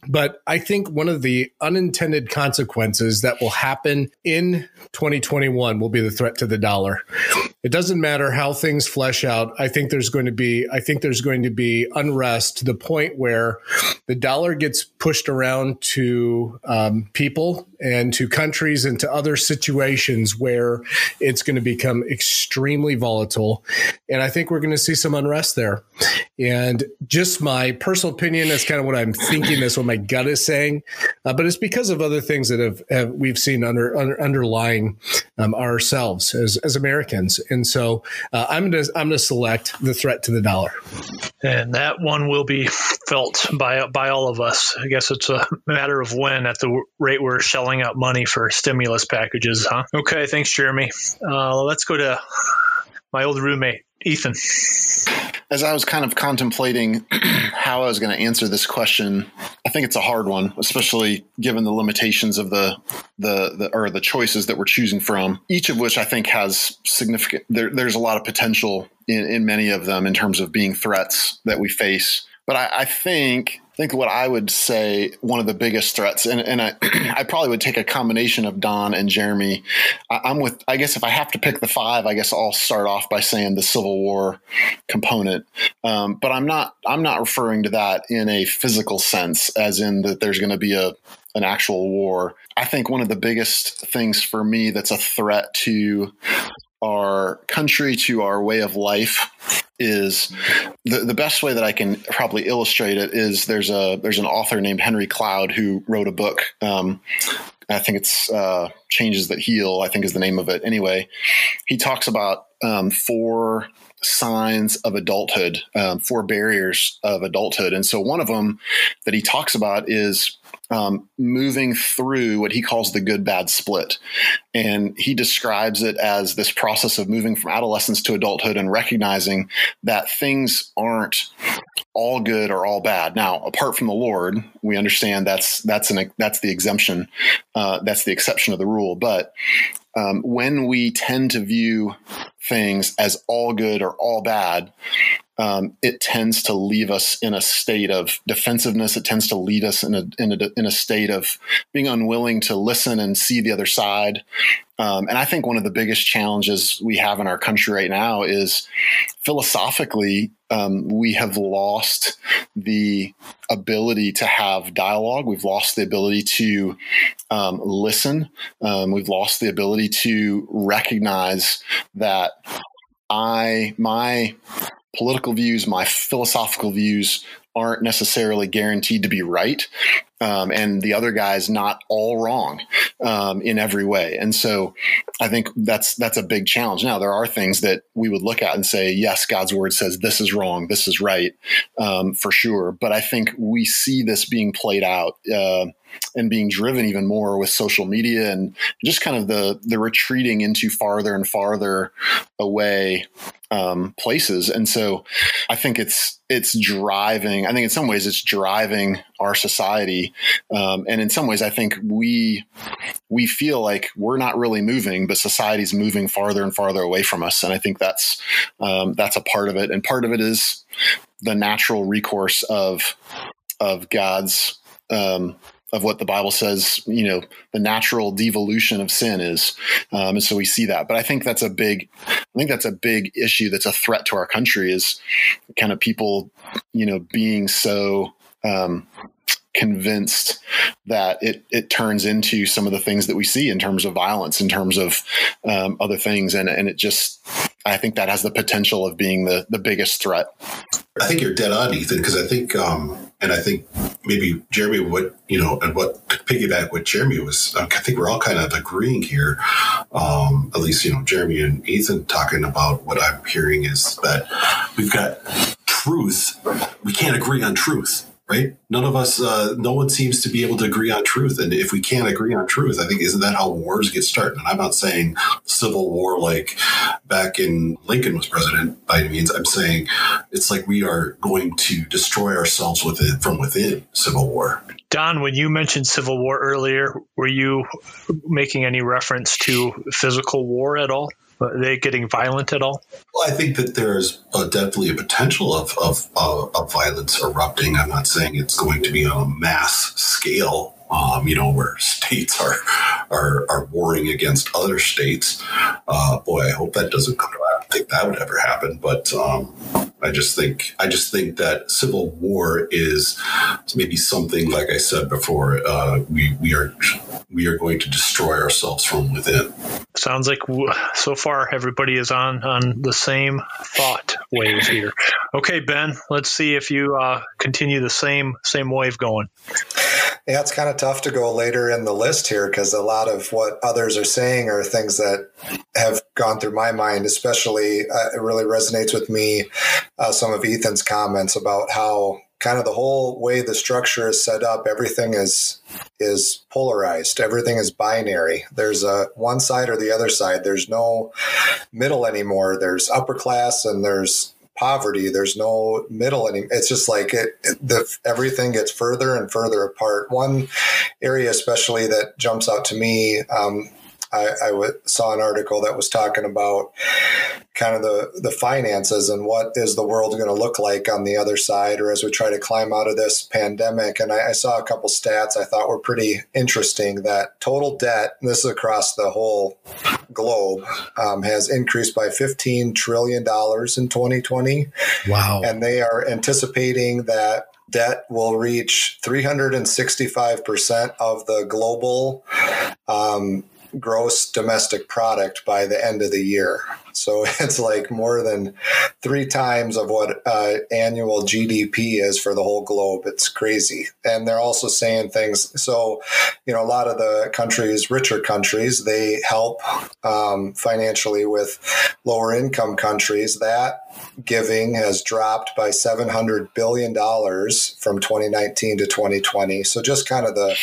but I think one of the unintended consequences that will happen in 2021 will be the threat to the dollar. it doesn't matter how things flesh out. I think there's going to be, I think there's going to be unrest to the point where the dollar gets pushed around to um, people and to countries and to other situations where it's going to become extremely volatile. And I think we're going to see some unrest there. And just my personal opinion, that's kind of what I'm thinking. That's what my gut is saying. Uh, but it's because of other things that have, have we've seen under, under underlying um, ourselves as, as Americans. And so uh, I'm going to I'm going to select the threat to the dollar. And that one will be felt by by all of us. I guess it's a matter of when at the rate we're shelling out money for stimulus packages, huh? Okay, thanks, Jeremy. Uh, let's go to my old roommate, Ethan. As I was kind of contemplating how I was going to answer this question, I think it's a hard one, especially given the limitations of the, the the or the choices that we're choosing from. Each of which I think has significant. There, there's a lot of potential in, in many of them in terms of being threats that we face. But I, I think think what I would say one of the biggest threats, and, and I, I probably would take a combination of Don and Jeremy. I, am with, I guess if I have to pick the five, I guess I'll start off by saying the Civil War component. Um, but I'm not, I'm not referring to that in a physical sense, as in that there's going to be a, an actual war. I think one of the biggest things for me that's a threat to our country, to our way of life, is the, the best way that I can probably illustrate it is there's a there's an author named Henry Cloud who wrote a book. Um, I think it's uh, Changes That Heal. I think is the name of it. Anyway, he talks about um, four signs of adulthood, um, four barriers of adulthood, and so one of them that he talks about is um, moving through what he calls the good bad split. And he describes it as this process of moving from adolescence to adulthood and recognizing that things aren't all good or all bad. Now, apart from the Lord, we understand that's that's an that's the exemption, uh, that's the exception of the rule. But um, when we tend to view things as all good or all bad, um, it tends to leave us in a state of defensiveness. It tends to lead us in a, in a, in a state of being unwilling to listen and see the other side. Um, and I think one of the biggest challenges we have in our country right now is philosophically, um, we have lost the ability to have dialogue. We've lost the ability to um, listen. Um, we've lost the ability to recognize that I, my political views, my philosophical views aren't necessarily guaranteed to be right. Um, and the other guy's not all wrong um, in every way. And so I think that's that's a big challenge. Now there are things that we would look at and say, yes, God's word says this is wrong, this is right, um, for sure. But I think we see this being played out. Uh, and being driven even more with social media and just kind of the the retreating into farther and farther away um, places. And so I think it's it's driving. I think in some ways it's driving our society, um, and in some ways I think we we feel like we're not really moving, but society's moving farther and farther away from us. And I think that's um, that's a part of it, and part of it is the natural recourse of of God's um, of what the Bible says, you know, the natural devolution of sin is. Um, and so we see that. But I think that's a big, I think that's a big issue that's a threat to our country is kind of people, you know, being so um, convinced that it it turns into some of the things that we see in terms of violence, in terms of um, other things, and and it just I think that has the potential of being the the biggest threat. I think you're dead on, Ethan, because I think, um, and I think maybe Jeremy, what you know, and what piggyback what Jeremy was. I think we're all kind of agreeing here. Um, at least you know, Jeremy and Ethan talking about what I'm hearing is that we've got truth. We can't agree on truth right? None of us, uh, no one seems to be able to agree on truth. And if we can't agree on truth, I think isn't that how wars get started? And I'm not saying civil war like back in Lincoln was president by any means. I'm saying it's like we are going to destroy ourselves with it from within civil war. Don, when you mentioned civil war earlier, were you making any reference to physical war at all? Are they getting violent at all? Well, I think that there's a, definitely a potential of, of, uh, of violence erupting. I'm not saying it's going to be on a mass scale, um, you know, where states are are, are warring against other states. Uh, boy, I hope that doesn't come. To. I don't think that would ever happen, but um, I just think I just think that civil war is maybe something like I said before. Uh, we we are we are going to destroy ourselves from within. Sounds like so far everybody is on on the same thought wave here. Okay, Ben, let's see if you uh, continue the same same wave going. Yeah, it's kind of tough to go later in the list here because a lot of what others are saying are things that have gone through my mind. Especially, uh, it really resonates with me. Uh, some of Ethan's comments about how kind of the whole way the structure is set up, everything is is polarized. Everything is binary. There's a one side or the other side. There's no middle anymore. There's upper class and there's poverty. There's no middle anymore. It's just like it, the, everything gets further and further apart. One area, especially that jumps out to me, um, I, I w- saw an article that was talking about kind of the, the finances and what is the world going to look like on the other side or as we try to climb out of this pandemic. And I, I saw a couple stats I thought were pretty interesting that total debt, this is across the whole globe, um, has increased by $15 trillion in 2020. Wow. And they are anticipating that debt will reach 365% of the global um, gross domestic product by the end of the year. So it's like more than three times of what uh, annual GDP is for the whole globe. It's crazy. And they're also saying things. So, you know, a lot of the countries, richer countries, they help um, financially with lower income countries. That giving has dropped by $700 billion from 2019 to 2020. So just kind of the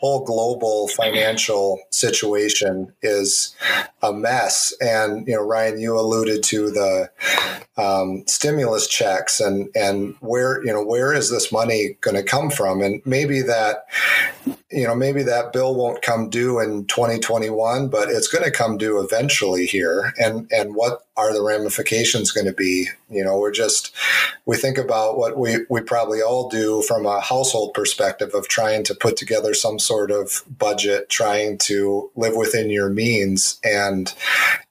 whole global financial situation is a mess. And, you know, Ryan, you alluded to the um, stimulus checks and, and where, you know, where is this money going to come from? And maybe that, you know, maybe that bill won't come due in 2021, but it's going to come due eventually here. And, and what are the ramifications going to be? You know, we're just, we think about what we, we probably all do from a household perspective of trying to put together some sort of budget, trying to live within your means. And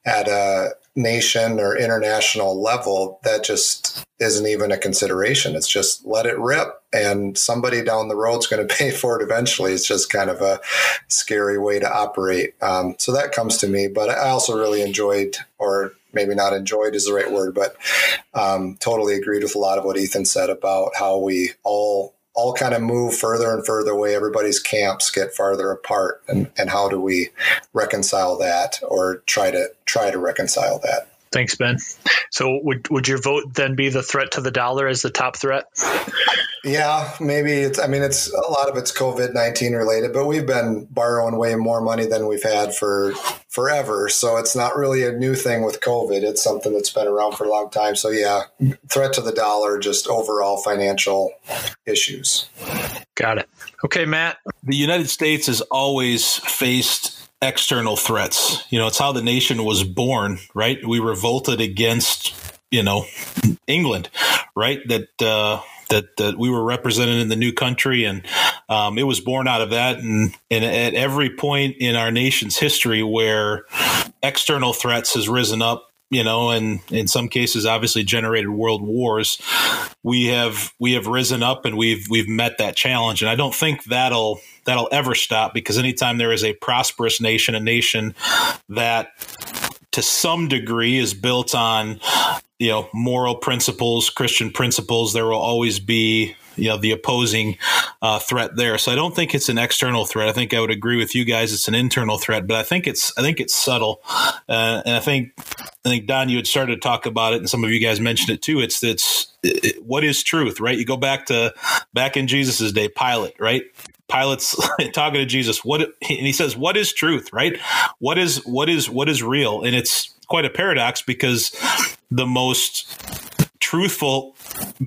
at a, nation or international level, that just isn't even a consideration. It's just let it rip, and somebody down the road is going to pay for it eventually. It's just kind of a scary way to operate. Um, so that comes to me. But I also really enjoyed, or maybe not enjoyed is the right word, but um, totally agreed with a lot of what Ethan said about how we all all kind of move further and further away. Everybody's camps get farther apart, and, and how do we reconcile that, or try to try to reconcile that? Thanks, Ben. So, would would your vote then be the threat to the dollar as the top threat? Yeah, maybe it's. I mean, it's a lot of it's COVID nineteen related, but we've been borrowing way more money than we've had for forever. So it's not really a new thing with COVID. It's something that's been around for a long time. So yeah, threat to the dollar, just overall financial issues. Got it. Okay, Matt. The United States has always faced external threats. You know, it's how the nation was born, right? We revolted against, you know, England, right? That uh, that that we were represented in the new country, and um, it was born out of that. And, and at every point in our nation's history where external threats has risen up, you know, and in some cases, obviously generated world wars. We have we have risen up and we've we've met that challenge, and I don't think that'll that'll ever stop because anytime there is a prosperous nation, a nation that to some degree is built on you know moral principles christian principles there will always be you know the opposing uh, threat there so i don't think it's an external threat i think i would agree with you guys it's an internal threat but i think it's i think it's subtle uh, and i think i think don you had started to talk about it and some of you guys mentioned it too it's it's it, what is truth right you go back to back in jesus's day pilate right Pilate's talking to Jesus. What and he says, "What is truth? Right? What is what is what is real?" And it's quite a paradox because the most truthful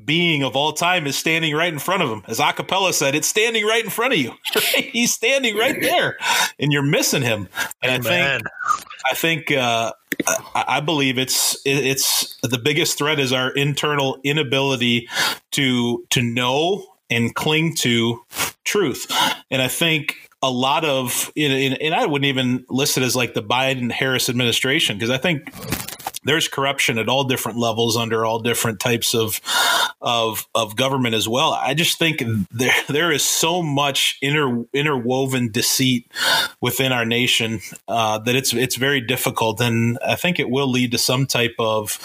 being of all time is standing right in front of him. As acapella said, it's standing right in front of you. He's standing right there, and you're missing him. And Amen. I think, I think, uh, I believe it's it's the biggest threat is our internal inability to to know and cling to truth. And I think a lot of, and I wouldn't even list it as like the Biden Harris administration because I think there's corruption at all different levels under all different types of of of government as well. I just think there there is so much inter, interwoven deceit within our nation uh, that it's it's very difficult, and I think it will lead to some type of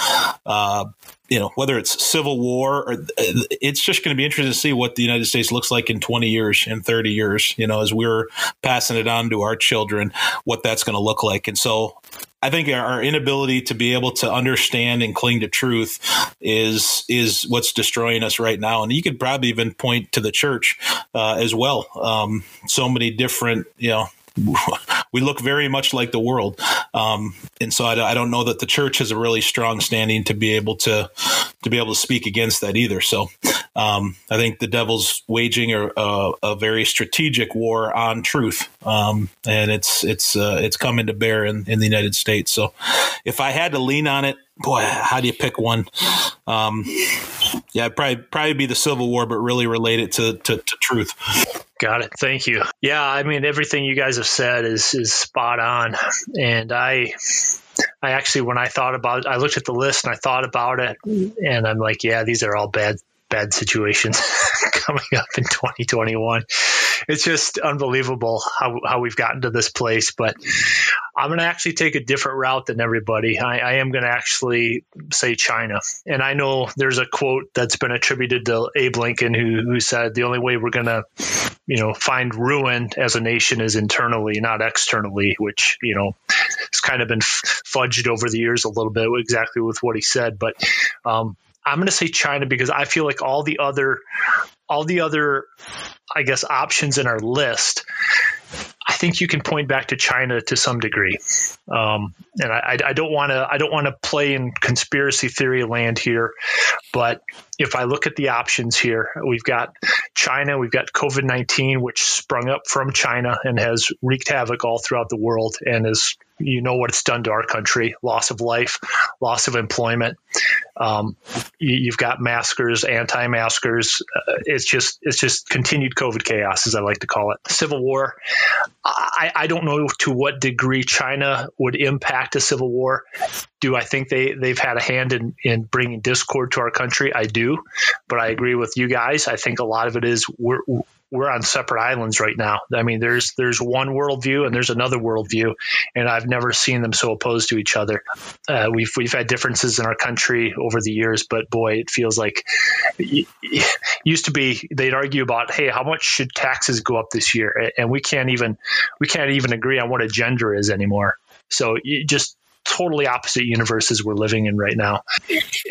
uh, you know whether it's civil war or it's just going to be interesting to see what the united states looks like in 20 years in 30 years you know as we're passing it on to our children what that's going to look like and so I think our inability to be able to understand and cling to truth is is what's destroying us right now. And you could probably even point to the church uh, as well. Um, so many different, you know, we look very much like the world. Um, and so I, I, don't know that the church has a really strong standing to be able to to be able to speak against that either. So um, I think the devil's waging a, a, a very strategic war on truth, um, and it's it's uh, it's coming to bear in, in the United States. So if I had to lean on it, boy, how do you pick one? Um, yeah, probably probably be the Civil War, but really relate it to, to, to truth. Got it. Thank you. Yeah, I mean everything you guys have said is is spot on, and I I actually when I thought about I looked at the list and I thought about it, mm-hmm. and I'm like, yeah, these are all bad bad situations coming up in 2021. It's just unbelievable how, how we've gotten to this place. But I'm going to actually take a different route than everybody. I, I am going to actually say China. And I know there's a quote that's been attributed to Abe Lincoln who, who said the only way we're going to, you know, find ruin as a nation is internally, not externally, which, you know, has kind of been fudged over the years a little bit exactly with what he said. But um, I'm going to say China because I feel like all the other, all the other, I guess, options in our list. I think you can point back to China to some degree, um, and I, I don't want to. I don't want to play in conspiracy theory land here, but if I look at the options here, we've got China, we've got COVID nineteen, which sprung up from China and has wreaked havoc all throughout the world, and is you know what it's done to our country loss of life loss of employment um, you, have got maskers anti-maskers uh, it's just it's just continued covid chaos as i like to call it civil war I, I don't know to what degree china would impact a civil war do I think they they've had a hand in in bringing discord to our country? I do, but I agree with you guys. I think a lot of it is we're we're on separate islands right now. I mean, there's there's one worldview and there's another worldview, and I've never seen them so opposed to each other. Uh, we've we've had differences in our country over the years, but boy, it feels like it used to be they'd argue about, hey, how much should taxes go up this year, and we can't even we can't even agree on what a gender is anymore. So you just totally opposite universes we're living in right now.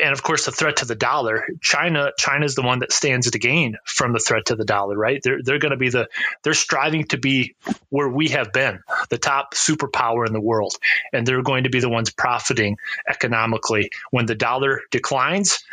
And of course, the threat to the dollar, China, China is the one that stands to gain from the threat to the dollar, right? They're, they're going to be the, they're striving to be where we have been, the top superpower in the world. And they're going to be the ones profiting economically. When the dollar declines,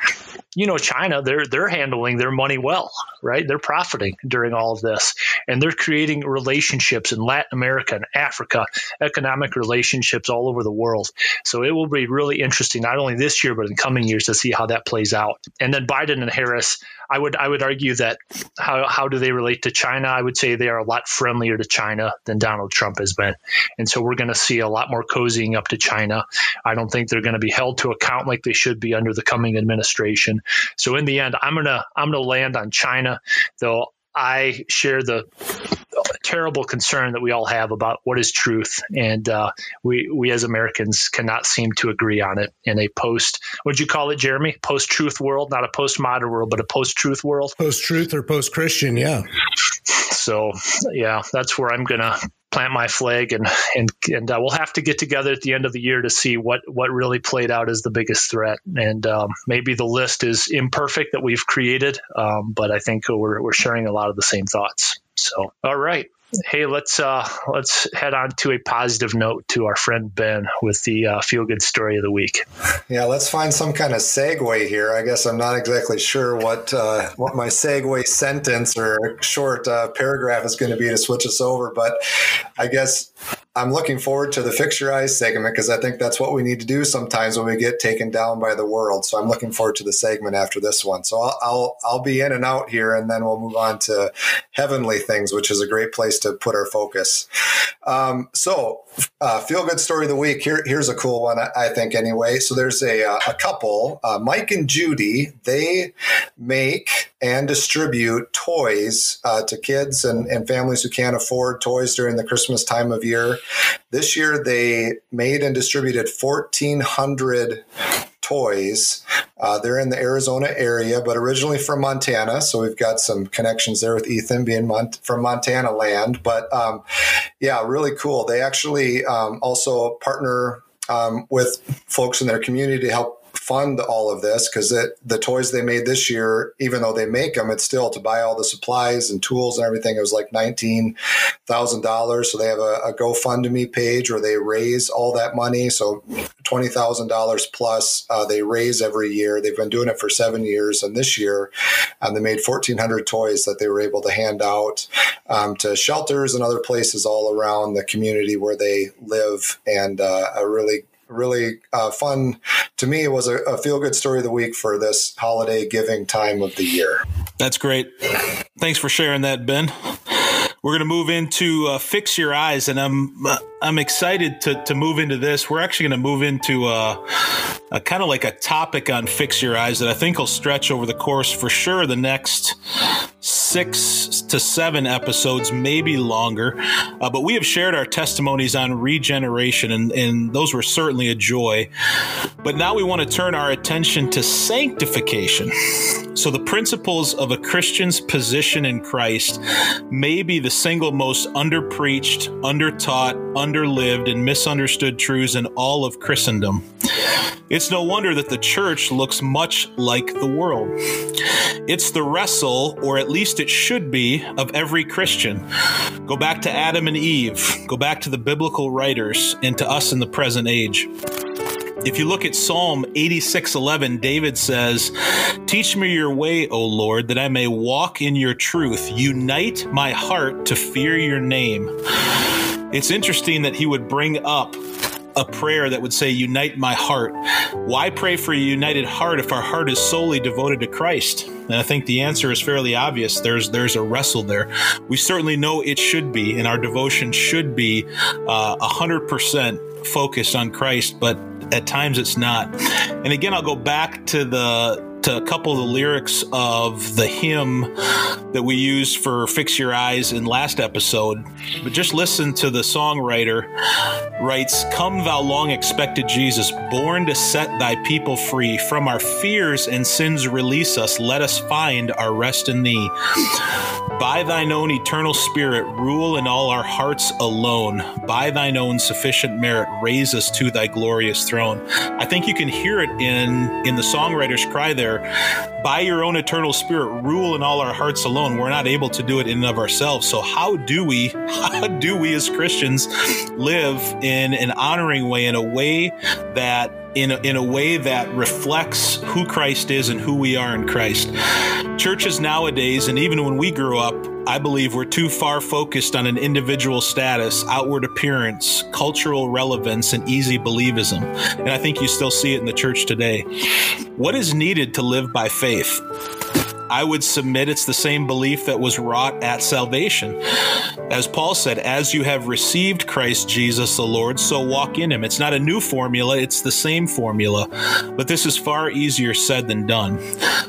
you know, China, they're, they're handling their money well, right? They're profiting during all of this. And they're creating relationships in Latin America and Africa, economic relationships all over the world. So it will be really interesting, not only this year, but in coming years to see how that plays out. And then Biden and Harris, I would I would argue that how, how do they relate to China? I would say they are a lot friendlier to China than Donald Trump has been. And so we're going to see a lot more cozying up to China. I don't think they're going to be held to account like they should be under the coming administration. So in the end, I'm gonna I'm gonna land on China, though I share the terrible concern that we all have about what is truth, and uh, we we as Americans cannot seem to agree on it in a post. Would you call it, Jeremy? Post truth world, not a post modern world, but a post truth world. Post truth or post Christian, yeah. So yeah, that's where I'm gonna plant my flag and and and uh, we'll have to get together at the end of the year to see what what really played out as the biggest threat and um, maybe the list is imperfect that we've created um, but I think we're, we're sharing a lot of the same thoughts so all right Hey, let's uh, let's head on to a positive note to our friend Ben with the uh, feel good story of the week. Yeah, let's find some kind of segue here. I guess I'm not exactly sure what uh, what my segue sentence or short uh, paragraph is going to be to switch us over, but I guess I'm looking forward to the Fix Your Eyes segment because I think that's what we need to do sometimes when we get taken down by the world. So I'm looking forward to the segment after this one. So I'll, I'll, I'll be in and out here and then we'll move on to heavenly things, which is a great place to put our focus. Um, so uh, feel good story of the week. Here, here's a cool one, I think, anyway. So there's a, uh, a couple, uh, Mike and Judy, they make and distribute toys uh, to kids and, and families who can't afford toys during the Christmas time of year. This year, they made and distributed 1,400 toys. Uh, they're in the Arizona area, but originally from Montana. So we've got some connections there with Ethan being Mont- from Montana land. But um, yeah, really cool. They actually um, also partner um, with folks in their community to help fund all of this because the toys they made this year, even though they make them, it's still to buy all the supplies and tools and everything. It was like nineteen thousand dollars. So they have a, a GoFundMe page where they raise all that money. So twenty thousand dollars plus uh, they raise every year. They've been doing it for seven years, and this year um, they made fourteen hundred toys that they were able to hand out um, to shelters and other places all around the community where they live, and uh, a really really uh, fun. To me, it was a, a feel good story of the week for this holiday giving time of the year. That's great. Thanks for sharing that, Ben. We're going to move into uh, fix your eyes, and I'm uh, I'm excited to to move into this. We're actually going to move into uh, a, a kind of like a topic on fix your eyes that I think will stretch over the course for sure the next six to seven episodes, maybe longer. Uh, but we have shared our testimonies on regeneration, and and those were certainly a joy. But now we want to turn our attention to sanctification. So the principles of a Christian's position in Christ may be the single most underpreached, undertaught, underlived, and misunderstood truths in all of Christendom. It's no wonder that the church looks much like the world. It's the wrestle, or at least it should be, of every Christian. Go back to Adam and Eve, go back to the biblical writers, and to us in the present age. If you look at Psalm 86:11, David says, "Teach me your way, O Lord, that I may walk in your truth. Unite my heart to fear your name." It's interesting that he would bring up a prayer that would say, Unite my heart. Why pray for a united heart if our heart is solely devoted to Christ? And I think the answer is fairly obvious. There's there's a wrestle there. We certainly know it should be, and our devotion should be uh, a hundred percent focused on Christ, but at times it's not. And again, I'll go back to the to a couple of the lyrics of the hymn that we used for Fix Your Eyes in last episode. But just listen to the songwriter writes, Come thou long expected Jesus, born to set thy people free. From our fears and sins release us. Let us find our rest in thee. By thine own eternal spirit, rule in all our hearts alone. By thine own sufficient merit, raise us to thy glorious throne. I think you can hear it in, in the songwriter's cry there. By your own eternal spirit, rule in all our hearts alone. We're not able to do it in and of ourselves. So how do we, how do we as Christians live in an honoring way, in a way that in a, in a way that reflects who Christ is and who we are in Christ. Churches nowadays, and even when we grew up, I believe we're too far focused on an individual status, outward appearance, cultural relevance, and easy believism. And I think you still see it in the church today. What is needed to live by faith? I would submit it's the same belief that was wrought at salvation. As Paul said, as you have received Christ Jesus the Lord, so walk in him. It's not a new formula, it's the same formula, but this is far easier said than done.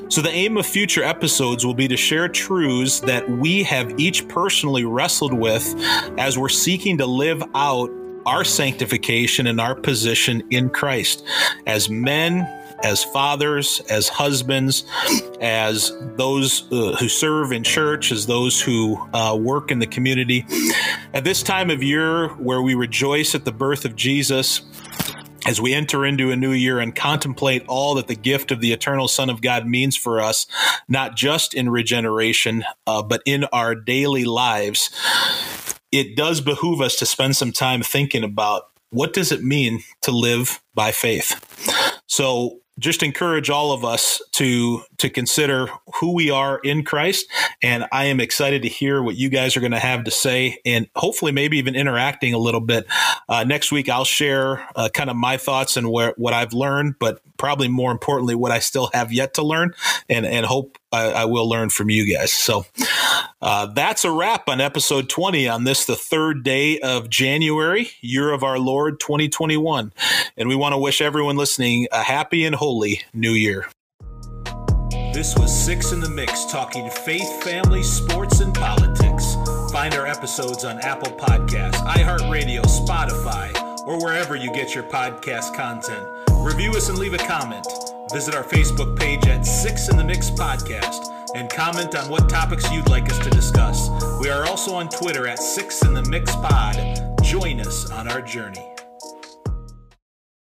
So, the aim of future episodes will be to share truths that we have each personally wrestled with as we're seeking to live out our sanctification and our position in Christ as men as fathers, as husbands, as those uh, who serve in church, as those who uh, work in the community. At this time of year where we rejoice at the birth of Jesus, as we enter into a new year and contemplate all that the gift of the eternal Son of God means for us, not just in regeneration, uh, but in our daily lives, it does behoove us to spend some time thinking about what does it mean to live by faith. So just encourage all of us to to consider who we are in Christ. And I am excited to hear what you guys are going to have to say, and hopefully maybe even interacting a little bit. Uh, next week, I'll share uh, kind of my thoughts and where what I've learned, but probably more importantly, what I still have yet to learn, and and hope I, I will learn from you guys. So uh, that's a wrap on episode 20 on this, the third day of January, year of our Lord 2021. And we want to wish everyone listening a happy and holy new year. This was Six in the Mix, talking faith, family, sports, and politics. Find our episodes on Apple Podcasts, iHeartRadio, Spotify, or wherever you get your podcast content. Review us and leave a comment. Visit our Facebook page at Six in the Mix Podcast and comment on what topics you'd like us to discuss. We are also on Twitter at Six in the Mix Pod. Join us on our journey.